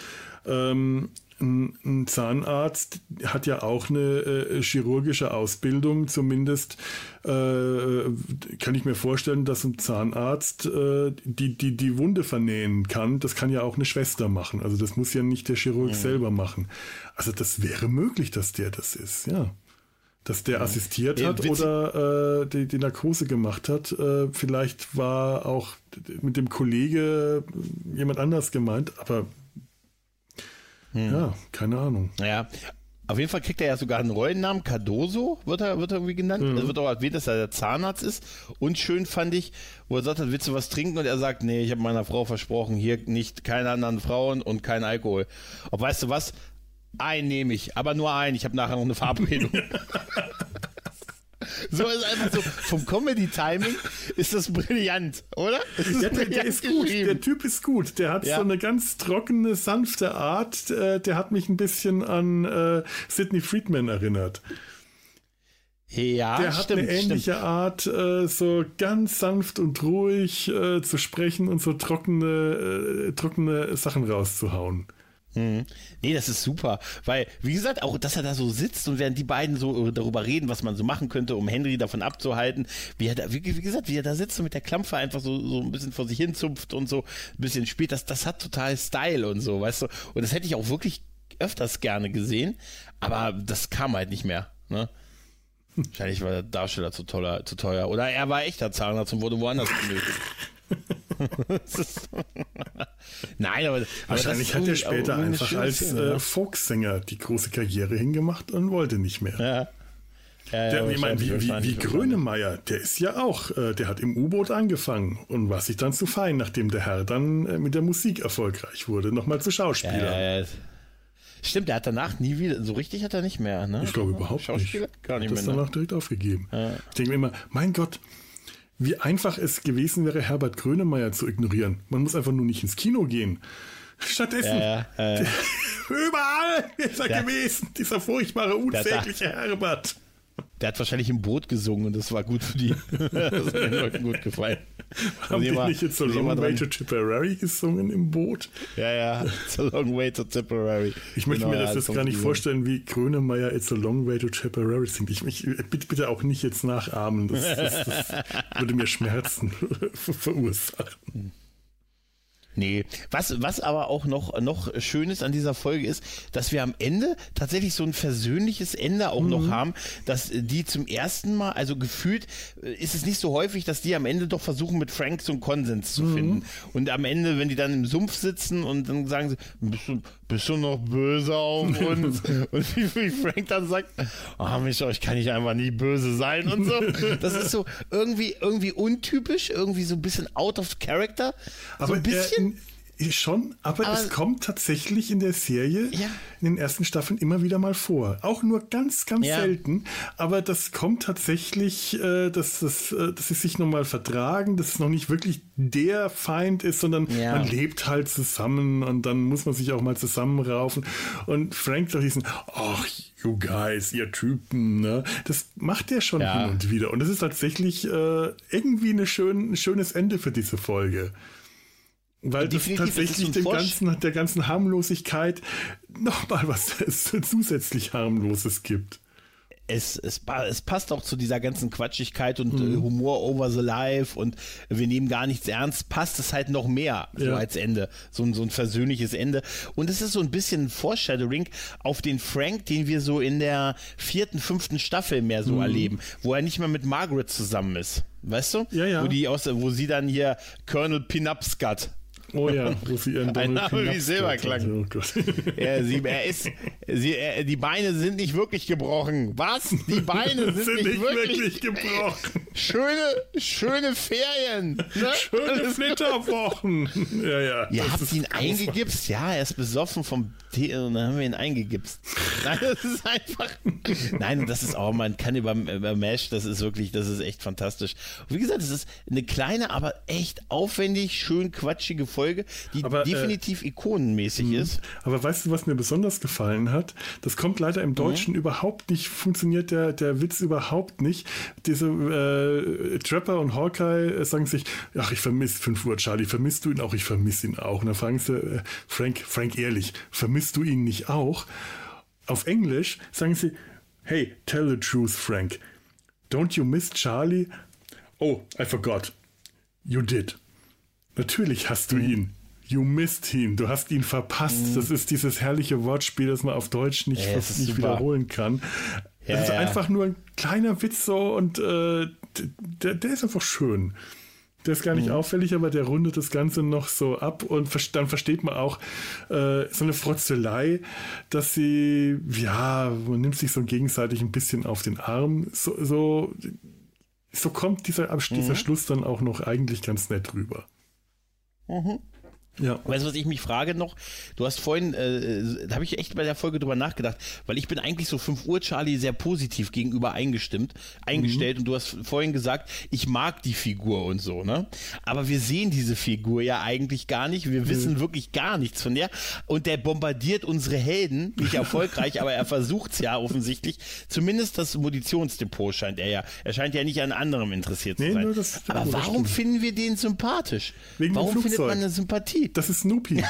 Ähm, ein Zahnarzt hat ja auch eine äh, chirurgische Ausbildung, zumindest äh, kann ich mir vorstellen, dass ein Zahnarzt äh, die, die, die Wunde vernähen kann. Das kann ja auch eine Schwester machen. Also das muss ja nicht der Chirurg mhm. selber machen. Also das wäre möglich, dass der das ist, ja. Dass der ja. assistiert hat ja, oder äh, die, die Narkose gemacht hat. Äh, vielleicht war auch mit dem Kollege jemand anders gemeint, aber hm. Ja, keine Ahnung. Ja, auf jeden Fall kriegt er ja sogar einen Rollennamen. Cardoso wird er, wird er irgendwie genannt. Mhm. Es wird auch erwähnt, dass er der Zahnarzt ist. Und schön fand ich, wo er sagt, willst du was trinken? Und er sagt, nee, ich habe meiner Frau versprochen, hier nicht keine anderen Frauen und kein Alkohol. Ob weißt du was? Ein nehme ich, aber nur ein. Ich habe nachher noch eine Verabredung. [LAUGHS] So ist einfach so, vom Comedy-Timing ist das brillant, oder? Das ja, der, der, ist gut, der Typ ist gut. Der hat ja. so eine ganz trockene, sanfte Art. Äh, der hat mich ein bisschen an äh, Sidney Friedman erinnert. Ja, der hat stimmt, eine ähnliche stimmt. Art, äh, so ganz sanft und ruhig äh, zu sprechen und so trockene, äh, trockene Sachen rauszuhauen. Mhm. Nee, das ist super, weil, wie gesagt, auch, dass er da so sitzt und während die beiden so darüber reden, was man so machen könnte, um Henry davon abzuhalten, wie er da, wie, wie gesagt, wie er da sitzt und mit der Klampfe einfach so, so ein bisschen vor sich hin zupft und so ein bisschen spielt, das, das hat total Style und so, weißt du, und das hätte ich auch wirklich öfters gerne gesehen, aber das kam halt nicht mehr, ne? Wahrscheinlich war der Darsteller zu, toller, zu teuer. Oder er war echter Zahnarzt und wurde woanders benötigt. [LAUGHS] Nein, aber. Wahrscheinlich aber hat er später einfach als äh, Folksänger die große Karriere hingemacht und wollte nicht mehr. Ja. Ja, der, ich meine, wie, wie, wie Grönemeyer, der ist ja auch, äh, der hat im U-Boot angefangen und war sich dann zu fein, nachdem der Herr dann äh, mit der Musik erfolgreich wurde, nochmal zu Schauspieler. Ja, ja, Stimmt, der hat danach nie wieder, so richtig hat er nicht mehr, ne? Ich glaube überhaupt nicht. Gar nicht mehr. Das ne? danach direkt aufgegeben. Ich denke mir immer, mein Gott, wie einfach es gewesen wäre, Herbert Grönemeyer zu ignorieren. Man muss einfach nur nicht ins Kino gehen. Stattdessen, Ja, ja, äh. [LAUGHS] überall ist er Ja. gewesen, dieser furchtbare, unsägliche Herbert. Der hat wahrscheinlich im Boot gesungen und das war gut für die. [LAUGHS] das hat den Leuten gut gefallen. Haben die wir- nicht jetzt so Long Way to Tipperary gesungen im Boot? Ja, ja. [LAUGHS] It's a long way to Tipperary. Ich möchte Genau, mir ja, das jetzt Song gar nicht vorstellen, wie Grönemeyer It's a Long Way to Tipperary singt. Ich, ich, bitte, bitte auch nicht jetzt nachahmen. Das, das, das [LAUGHS] würde mir Schmerzen verursachen. Nee, was, was aber auch noch, noch schön ist an dieser Folge ist, dass wir am Ende tatsächlich so ein versöhnliches Ende auch Mhm. noch haben, dass die zum ersten Mal, also gefühlt äh, ist es nicht so häufig, dass die am Ende doch versuchen, mit Frank so einen Konsens zu Mhm. finden. Und am Ende, wenn die dann im Sumpf sitzen und dann sagen sie, bist du, noch böse auf [LAUGHS] uns? und wie, wie Frank dann sagt, ah, Mensch, ich kann nicht einfach nie böse sein und so. [LAUGHS] Das ist so irgendwie, irgendwie untypisch, irgendwie so ein bisschen out of character. so ein bisschen. Äh, schon, aber, Aber- es kommt tatsächlich in der Serie Ja. in den ersten Staffeln immer wieder mal vor. Auch nur ganz, ganz Ja. selten. Aber das kommt tatsächlich, äh, dass, das, äh, dass sie sich nochmal vertragen, dass es noch nicht wirklich der Feind ist, sondern Ja. man lebt halt zusammen und dann muss man sich auch mal zusammenraufen. Und Frank sagt diesen, ach, you guys, ihr Typen, ne? Das macht er schon hin und wieder. Und das ist tatsächlich äh, irgendwie eine schön, ein schönes Ende für diese Folge. Weil das tatsächlich dem ganzen, der ganzen Harmlosigkeit nochmal was [LAUGHS] zusätzlich Harmloses gibt. es, es, es passt auch zu dieser ganzen Quatschigkeit und Mhm. äh, Humor over the life und wir nehmen gar nichts ernst, passt es halt noch mehr so Ja. als Ende. So ein, so ein versöhnliches Ende. Und es ist so ein bisschen ein Foreshadowing auf den Frank, den wir so in der vierten, fünften Staffel mehr Mhm. so erleben, wo er nicht mehr mit Margaret zusammen ist. Weißt du? Ja, ja. Wo, die aus, wo sie dann hier Colonel Pinupscut Oh ja, wo sie ihren Ein Name wie Silberklang. Oh. Er, sie, er ist, sie, er, die Beine sind nicht wirklich gebrochen. Was? Die Beine [LAUGHS] sind, sind nicht, wirklich, gebrochen. schöne, schöne Ferien. Ne? Schöne Flitterwochen. [LAUGHS] Ja, ja. Ihr habt ihn eingegipst? Ja, er ist besoffen vom Tee und dann haben wir ihn eingegipst. Nein, das ist einfach. Nein, das ist auch, man kann über, über Mesh, das ist wirklich, das ist echt fantastisch. Und wie gesagt, es ist eine kleine, aber echt aufwendig, schön quatschige Folge, die Aber, äh, definitiv ikonenmäßig ist. Aber weißt du, was mir besonders gefallen hat? Das kommt leider im Deutschen überhaupt nicht, funktioniert der, der Witz überhaupt nicht. Diese äh, Trapper und Hawkeye äh, sagen sich, ach, ich vermisse 5 Uhr Charlie, vermisst du ihn auch? Ich vermisse ihn auch. Und dann fragen sie, äh, Frank, Frank ehrlich, vermisst du ihn nicht auch? Auf Englisch sagen sie, hey, tell the truth, Frank. Don't you miss Charlie? Oh, I forgot. You did. Natürlich hast Mhm. du ihn. You missed ihn. Du hast ihn verpasst. Das ist dieses herrliche Wortspiel, das man auf Deutsch nicht, Ja, nicht super. wiederholen kann. Ja, das ist ja. einfach nur ein kleiner Witz so und äh, der, der ist einfach schön. Der ist gar nicht Mhm. auffällig, aber der rundet das Ganze noch so ab und dann versteht man auch äh, so eine Frotzelei, dass sie, ja, man nimmt sich so gegenseitig ein bisschen auf den Arm. So, so, so kommt dieser, dieser Mhm. Schluss dann auch noch eigentlich ganz nett rüber. Mm-hmm. Ja. Weißt du, was ich mich frage noch? Du hast vorhin, äh, da habe ich echt bei der Folge drüber nachgedacht, weil ich bin eigentlich so 5 Uhr Charlie sehr positiv gegenüber eingestimmt, eingestellt und du hast vorhin gesagt, ich mag die Figur und so, ne? Aber wir sehen diese Figur ja eigentlich gar nicht, wir wissen wirklich gar nichts von der und der bombardiert unsere Helden, nicht [LAUGHS] erfolgreich, aber er versucht's ja offensichtlich. Zumindest das Munitionsdepot scheint er ja, er scheint ja nicht an anderem interessiert zu Nee, sein. nur das- aber warum finden wir den sympathisch? Wegen dem warum findet man eine Sympathie? Das ist Snoopy.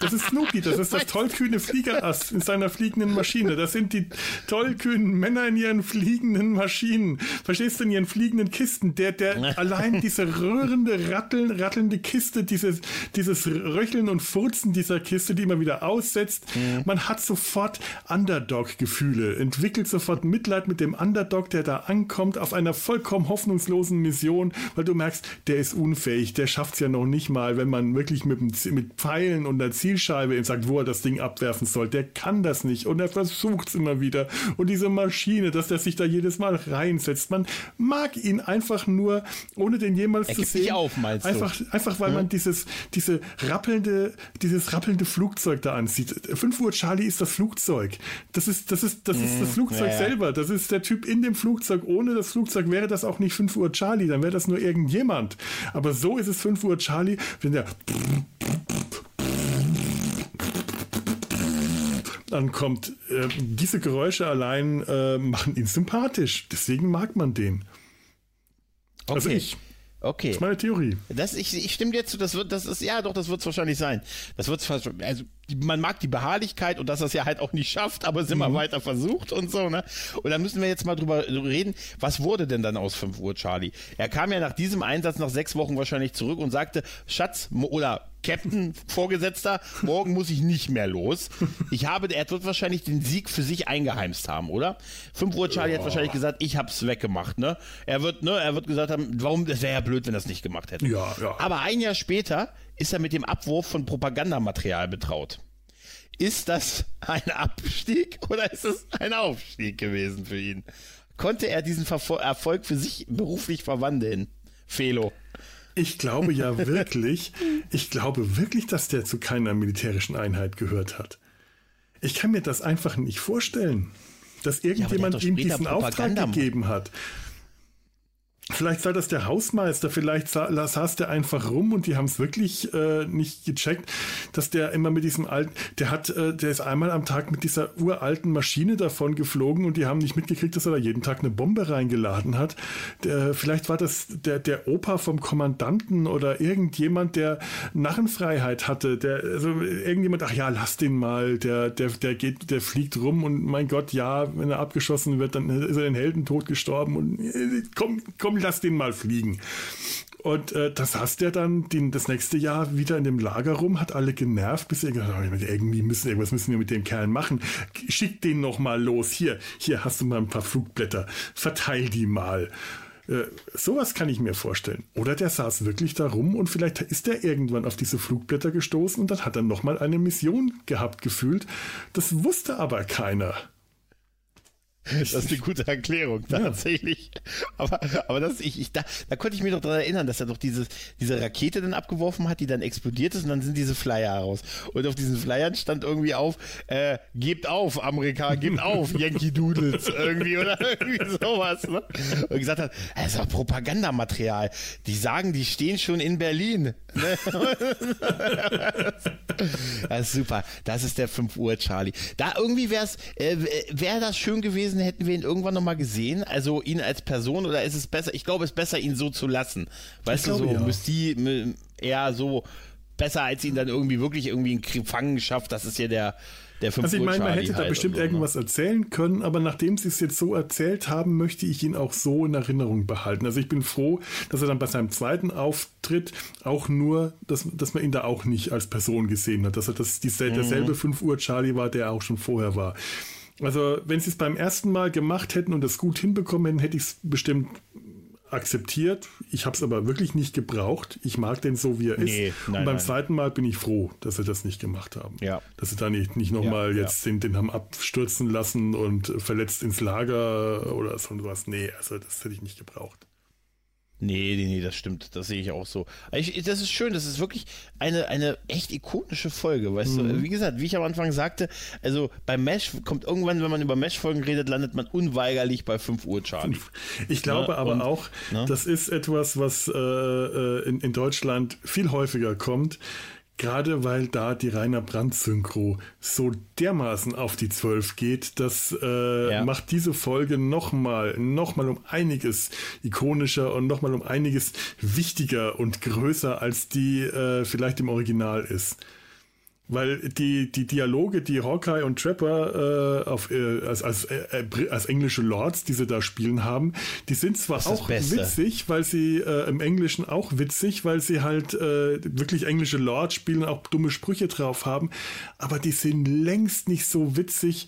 Das ist Snoopy. Das ist das tollkühne Fliegerass in seiner fliegenden Maschine. Das sind die tollkühnen Männer in ihren fliegenden Maschinen. Verstehst du, in ihren fliegenden Kisten. Der, der [LAUGHS] allein diese rührende, ratteln, rattelnde Kiste, dieses, dieses Röcheln und Furzen dieser Kiste, die immer wieder aussetzt. Man hat sofort Underdog-Gefühle, entwickelt sofort Mitleid mit dem Underdog, der da ankommt auf einer vollkommen hoffnungslosen Mission, weil du merkst, der ist unfähig, der schafft es ja noch nicht mal, wenn man wirklich mit mit, mit Pfeilen und der Zielscheibe und sagt, wo er das Ding abwerfen soll. Der kann das nicht und er versucht es immer wieder. Und diese Maschine, dass der sich da jedes Mal reinsetzt. Man mag ihn einfach nur, ohne den jemals er zu sehen. auf, meinst einfach, du? einfach weil ja. man dieses, diese rappelnde, dieses rappelnde Flugzeug da ansieht. 5 Uhr Charlie ist das Flugzeug. Das ist, das ist, das ist das mhm. Flugzeug ja, selber. Das ist der Typ in dem Flugzeug. Ohne das Flugzeug wäre das auch nicht 5 Uhr Charlie, dann wäre das nur irgendjemand. Aber so ist es 5 Uhr Charlie, wenn der ankommt. Äh, diese Geräusche allein äh, machen ihn sympathisch. Deswegen mag man den. Also okay. Also ich. Okay. Das ist meine Theorie. Das, ich, ich stimme dir zu, das wird, das ist, ja doch, das wird es wahrscheinlich sein. Das wird also man mag die Beharrlichkeit und dass er es ja halt auch nicht schafft, aber es immer mhm. weiter versucht und so, ne? Und dann müssen wir jetzt mal drüber reden, was wurde denn dann aus 5 Uhr, Charlie? Er kam ja nach diesem Einsatz nach sechs Wochen wahrscheinlich zurück und sagte, Schatz, oder Captain, Vorgesetzter, morgen muss ich nicht mehr los. Ich habe, er wird wahrscheinlich den Sieg für sich eingeheimst haben, oder? 5 Uhr Charlie oh. hat wahrscheinlich gesagt, ich hab's weggemacht, ne? Er wird, ne, er wird gesagt haben, warum, das wäre ja blöd, wenn er es nicht gemacht hätte. Ja, ja. Aber ein Jahr später ist er mit dem Abwurf von Propagandamaterial betraut. Ist das ein Abstieg oder ist es ein Aufstieg gewesen für ihn? Konnte er diesen Verfol Erfolg für sich beruflich verwandeln? Felo. Ich glaube ja [LAUGHS] wirklich, ich glaube wirklich, dass der zu keiner militärischen Einheit gehört hat. Ich kann mir das einfach nicht vorstellen, dass irgendjemand ja, ihm diesen Auftrag gegeben hat. Vielleicht war das der Hausmeister, vielleicht saß der einfach rum und die haben es wirklich äh, nicht gecheckt, dass der immer mit diesem alten, der hat, äh, der ist einmal am Tag mit dieser uralten Maschine davon geflogen und die haben nicht mitgekriegt, dass er da jeden Tag eine Bombe reingeladen hat. Der, vielleicht war das der, der Opa vom Kommandanten oder irgendjemand, der Narrenfreiheit hatte, der, also irgendjemand, ach ja, lass den mal, der, der, der geht, der fliegt rum und mein Gott, ja, wenn er abgeschossen wird, dann ist er den Heldentod gestorben und äh, komm, komm komm, lass den mal fliegen. Und äh, das hast der dann den, das nächste Jahr wieder in dem Lager rum, hat alle genervt, bis er gesagt hat, irgendwie müssen, irgendwas müssen wir mit dem Kerl machen. Schick den noch mal los. Hier, hier hast du mal ein paar Flugblätter. Verteil die mal. Äh, sowas kann ich mir vorstellen. Oder der saß wirklich da rum und vielleicht ist er irgendwann auf diese Flugblätter gestoßen und dann hat er noch mal eine Mission gehabt gefühlt. Das wusste aber keiner. Das ist eine gute Erklärung, tatsächlich. Ja. Aber, aber das, ich, ich, da, da konnte ich mich doch daran erinnern, dass er doch diese, diese Rakete dann abgeworfen hat, die dann explodiert ist und dann sind diese Flyer heraus. Und auf diesen Flyern stand irgendwie auf, äh, gebt auf, Amerika, gebt auf, [LAUGHS] Yankee Doodles, irgendwie, oder irgendwie sowas, ne? Und gesagt hat, das ist doch Propagandamaterial. Die sagen, die stehen schon in Berlin. Ne? [LAUGHS] das ist super. Das ist der 5 Uhr Charlie. Da irgendwie wäre es, äh, wäre das schön gewesen, gewesen, hätten wir ihn irgendwann nochmal gesehen? Also ihn als Person oder ist es besser? Ich glaube, es ist besser, ihn so zu lassen. Weißt ich du, so ja. Mystie eher so besser, als ihn dann irgendwie wirklich irgendwie in Gefangenschaft. Das ist ja der, der 5 Also ich meine, man hätte halt da bestimmt so, ne? irgendwas erzählen können, aber nachdem sie es jetzt so erzählt haben, möchte ich ihn auch so in Erinnerung behalten. Also ich bin froh, dass er dann bei seinem zweiten Auftritt auch nur, dass, dass man ihn da auch nicht als Person gesehen hat, dass er das dieselbe, mhm. derselbe 5 Uhr Charlie war, der auch schon vorher war. Also, wenn sie es beim ersten Mal gemacht hätten und das gut hinbekommen hätten, hätte ich es bestimmt akzeptiert. Ich habe es aber wirklich nicht gebraucht. Ich mag den so, wie er nee, ist. Nein, und beim nein. zweiten Mal bin ich froh, dass sie das nicht gemacht haben. Ja. Dass sie da nicht, nicht nochmal ja, jetzt ja. Den, den haben abstürzen lassen und verletzt ins Lager oder so was. Nee, also das hätte ich nicht gebraucht. Nee, nee, nee, das stimmt. Das sehe ich auch so. Ich, das ist schön, das ist wirklich eine, eine echt ikonische Folge, weißt mhm. du? Wie gesagt, wie ich am Anfang sagte, also bei Mesh kommt irgendwann, wenn man über Mesh-Folgen redet, landet man unweigerlich bei 5 Uhr Charlie. Ich glaube ja, aber und, auch, ne? das ist etwas, was äh, äh, in, in Deutschland viel häufiger kommt. Gerade weil da die Rainer Brandt Synchro so dermaßen auf die 12 geht, das äh, ja. macht diese Folge nochmal, nochmal um einiges ikonischer und nochmal um einiges wichtiger und größer, als die äh, vielleicht im Original ist. Weil die, die Dialoge, die Hawkeye und Trapper äh, auf, äh, als, als, äh, als englische Lords, die sie da spielen haben, die sind zwar auch witzig, weil sie äh, im Englischen auch witzig, weil sie halt äh, wirklich englische Lords spielen, auch dumme Sprüche drauf haben, aber die sind längst nicht so witzig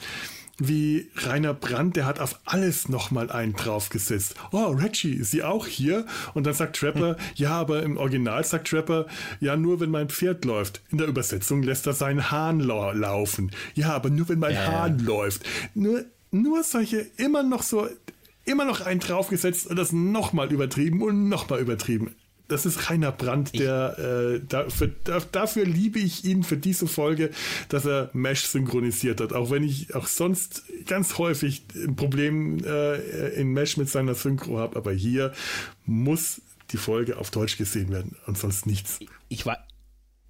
wie Rainer Brandt, der hat auf alles nochmal einen draufgesetzt. Oh, Reggie, ist sie auch hier? Und dann sagt Trapper, hm. ja, aber im Original sagt Trapper, ja, nur wenn mein Pferd läuft. In der Übersetzung lässt er seinen Hahn lau laufen. Ja, aber nur wenn mein ja, Hahn läuft. Nur, nur solche, immer noch so, immer noch einen draufgesetzt und das nochmal übertrieben und nochmal übertrieben das ist Rainer Brandt, der äh, dafür, dafür liebe ich ihn für diese Folge, dass er Mesh synchronisiert hat. Auch wenn ich auch sonst ganz häufig ein Problem äh, in Mesh mit seiner Synchro habe, aber hier muss die Folge auf Deutsch gesehen werden und sonst nichts. Ich, war,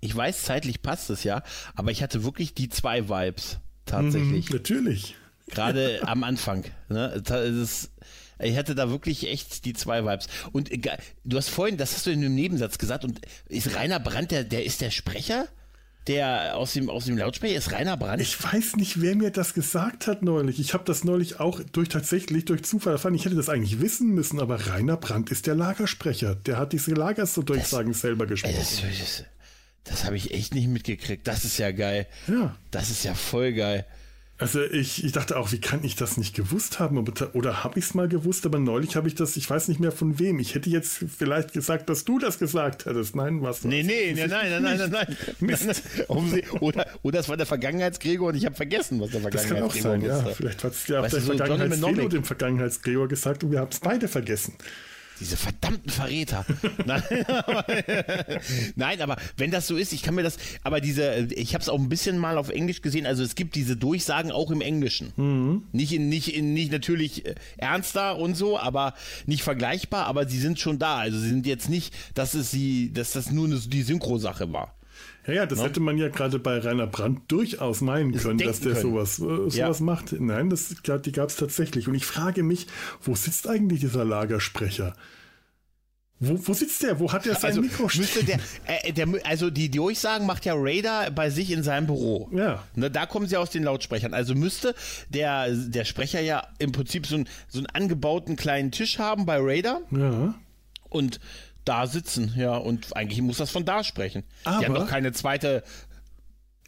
ich weiß, zeitlich passt es ja, aber ich hatte wirklich die zwei Vibes tatsächlich. Mhm, natürlich. Gerade am Anfang. Ne? Das ist, ich hatte da wirklich echt die zwei Vibes. Und äh, du hast vorhin, das hast du in einem Nebensatz gesagt, und ist Rainer Brandt, der, der ist der Sprecher? Der aus dem, aus dem Lautsprecher ist Rainer Brandt? Ich weiß nicht, wer mir das gesagt hat neulich. Ich habe das neulich auch durch tatsächlich durch Zufall erfahren. Ich hätte das eigentlich wissen müssen, aber Rainer Brandt ist der Lagersprecher. Der hat diese Lagers so durchsagen selber gesprochen. Das, das, das habe ich echt nicht mitgekriegt. Das ist ja geil. Ja. Das ist ja voll geil. Also ich, ich dachte auch, wie kann ich das nicht gewusst haben? Oder habe ich es mal gewusst, aber neulich habe ich das, ich weiß nicht mehr von wem. Ich hätte jetzt vielleicht gesagt, dass du das gesagt hättest. Nein, was? Nee, nee, nee nein, nein, nein, nein, nein. Mist. Oder, oder es war der Vergangenheitsgregor und ich habe vergessen, was der Vergangenheitsgregor Das kann auch sein, ja. Vielleicht hat es ja auch der so Vergangenheitsgregor dem Vergangenheitsgregor gesagt und wir haben es beide vergessen. Diese verdammten Verräter. [LAUGHS] Nein, aber, nein, aber wenn das so ist, ich kann mir das, aber diese, ich habe es auch ein bisschen mal auf Englisch gesehen, also es gibt diese Durchsagen auch im Englischen. Mhm. Nicht in, nicht in, nicht natürlich äh, ernster und so, aber nicht vergleichbar, aber sie sind schon da. Also sie sind jetzt nicht, dass es sie, dass das nur eine, die Synchro-Sache war. Ja, ja, das no? Ne? hätte man ja gerade bei Rainer Brandt durchaus meinen das können, dass der können. sowas, äh, sowas ja. macht. Nein, das, die gab es tatsächlich. Und ich frage mich, wo sitzt eigentlich dieser Lagersprecher? Wo, wo sitzt der? Wo hat er sein also, Mikro müsste der, äh, der, Also die Durchsagen macht ja Raider bei sich in seinem Büro. Ja. Ne, da kommen sie aus den Lautsprechern. Also müsste der, der Sprecher ja im Prinzip so, ein, so einen angebauten kleinen Tisch haben bei Raider. Ja. Und da sitzen, ja. Und eigentlich muss das von da sprechen. Aber, die haben doch keine zweite.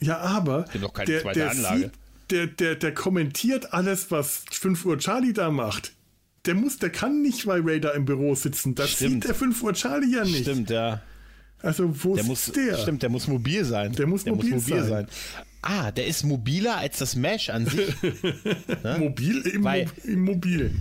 Ja, aber. Die haben doch keine der, zweite der Anlage. Sieht, der, der, der kommentiert alles, was 5 Uhr Charlie da macht der muss, der kann nicht bei Raider im Büro sitzen. Das stimmt. sieht der 5 Uhr Charlie ja nicht. Stimmt, ja. Also wo der ist muss, der? Stimmt, der muss mobil sein. Der muss, der mobil, muss mobil sein. sein. Ah, der ist mobiler als das Mesh an sich. [LAUGHS] ne? Mobil im, Weil, im Mobilen.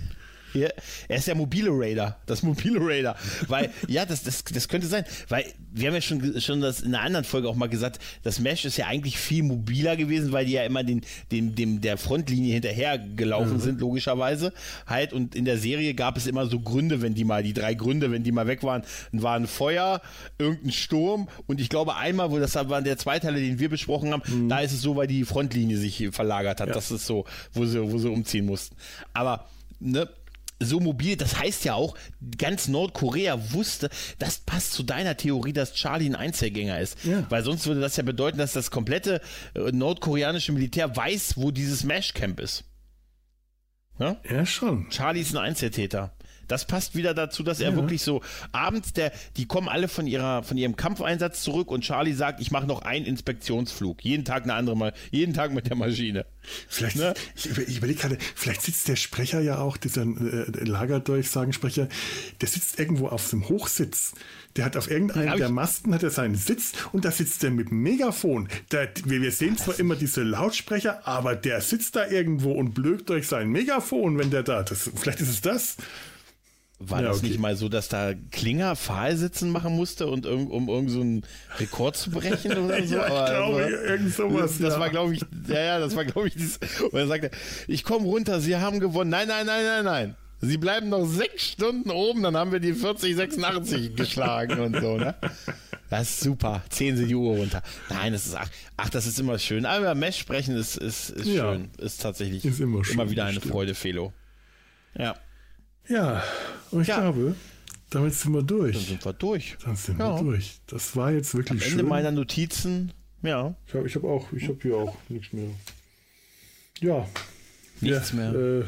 Ja, er ist der mobile Raider, das mobile Raider. Weil, ja, das, das, das könnte sein. Weil wir haben ja schon, schon das in einer anderen Folge auch mal gesagt, das Mesh ist ja eigentlich viel mobiler gewesen, weil die ja immer den, den, dem, der Frontlinie hinterher gelaufen mhm. sind, logischerweise. Halt, und in der Serie gab es immer so Gründe, wenn die mal, die drei Gründe, wenn die mal weg waren, dann war ein Feuer, irgendein Sturm und ich glaube einmal, wo das war der Zweiteile, den wir besprochen haben, mhm. da ist es so, weil die Frontlinie sich verlagert hat. Ja. Das ist so, wo sie, wo sie umziehen mussten. Aber, ne, so mobil, das heißt ja auch, ganz Nordkorea wusste, das passt zu deiner Theorie, dass Charlie ein Einzelgänger ist. Ja. Weil sonst würde das ja bedeuten, dass das komplette äh, nordkoreanische Militär weiß, wo dieses Mesh-Camp ist. Ja? ja, schon. Charlie ist ein Einzeltäter. Das passt wieder dazu, dass er ja. wirklich so abends, der, die kommen alle von ihrer, von ihrem Kampfeinsatz zurück und Charlie sagt, ich mache noch einen Inspektionsflug. Jeden Tag eine andere Mal, jeden Tag mit der Maschine. Vielleicht, ne? ich, ich überlege gerade, vielleicht sitzt der Sprecher ja auch, dieser äh, Lagerdurchsagensprecher, der sitzt irgendwo auf dem Hochsitz. Der hat auf irgendeinem der Masten hat er seinen Sitz und da sitzt er mit dem Megafon. Der, wir, wir sehen zwar immer diese Lautsprecher, aber der sitzt da irgendwo und blökt durch sein Megafon, wenn der da. Das, vielleicht ist es das. War ja, das okay. nicht mal so, dass da Klinger Pfahlsitzen machen musste und um, um irgendeinen so Rekord zu brechen oder [LAUGHS] so? ja, ich glaube, aber, irgend sowas. Das ja. war, glaube ich, ja, ja, das war, glaube ich, dieses, und er sagte, ich komme runter, Sie haben gewonnen. Nein, nein, nein, nein, nein. Sie bleiben noch sechs Stunden oben, dann haben wir die 4086 [LAUGHS] geschlagen und so, ne? Das ist super. Ziehen Sie die Uhr runter. Nein, das ist, ach, ach das ist immer schön. Aber Mesh sprechen ist, ist, ist ja, schön. Ist tatsächlich ist immer, schön, immer wieder eine Freude, Felo. Ja. Ja, und ich ja. glaube, damit sind wir durch. Dann sind wir durch. Dann sind ja. wir durch. Das war jetzt wirklich Am Ende schön. meiner Notizen, ja. Ich habe ich hab auch, ich habe hier auch nichts mehr. Ja. Nichts ja, mehr. Äh,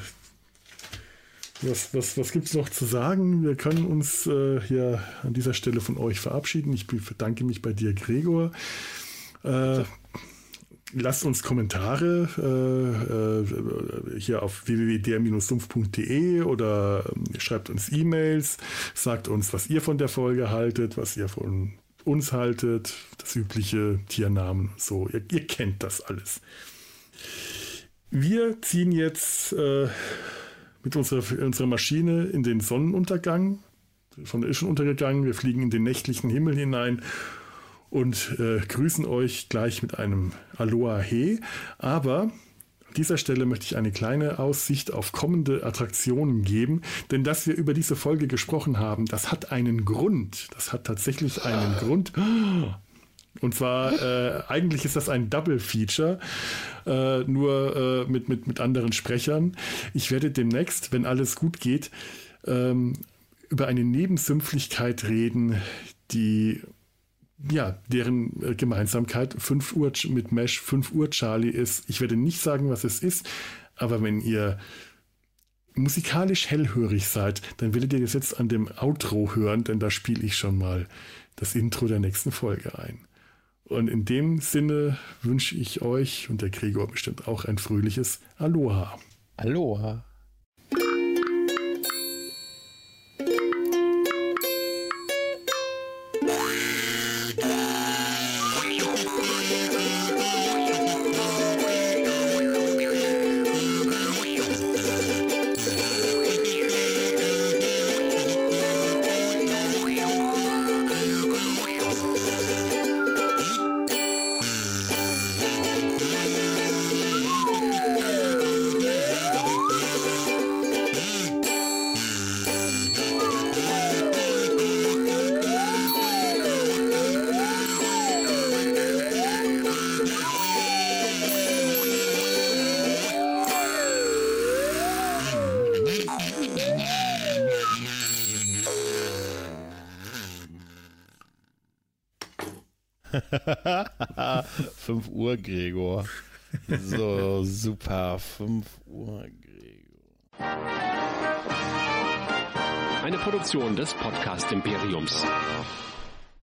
was, was, was gibt es noch zu sagen? Wir können uns äh, hier an dieser Stelle von euch verabschieden. Ich bedanke mich bei dir, Gregor. Äh, lasst uns Kommentare äh, äh, hier auf www.der-sumpf.de oder äh, schreibt uns E-Mails, sagt uns, was ihr von der Folge haltet, was ihr von uns haltet, das übliche Tiernamen, so, ihr, ihr kennt das alles. Wir ziehen jetzt äh, mit unserer, unserer Maschine in den Sonnenuntergang. Die Sonne ist schon untergegangen, wir fliegen in den nächtlichen Himmel hinein und äh, grüßen euch gleich mit einem Aloha He. Aber an dieser Stelle möchte ich eine kleine Aussicht auf kommende Attraktionen geben, denn dass wir über diese Folge gesprochen haben, das hat einen Grund. Das hat tatsächlich einen [LAUGHS] Grund. Und zwar, äh, eigentlich ist das ein Double Feature, äh, nur äh, mit, mit, mit anderen Sprechern. Ich werde demnächst, wenn alles gut geht, ähm, über eine Nebensümpflichkeit reden, die ja, deren äh, Gemeinsamkeit 5 Uhr mit Mesh 5 Uhr Charlie ist. Ich werde nicht sagen, was es ist, aber wenn ihr musikalisch hellhörig seid, dann werdet ihr das jetzt an dem Outro hören, denn da spiele ich schon mal das Intro der nächsten Folge ein. Und in dem Sinne wünsche ich euch und der Gregor bestimmt auch ein fröhliches Aloha. Aloha. Uhr, Gregor. So, super. Fünf Uhr, Gregor. Eine Produktion des Podcast Imperiums.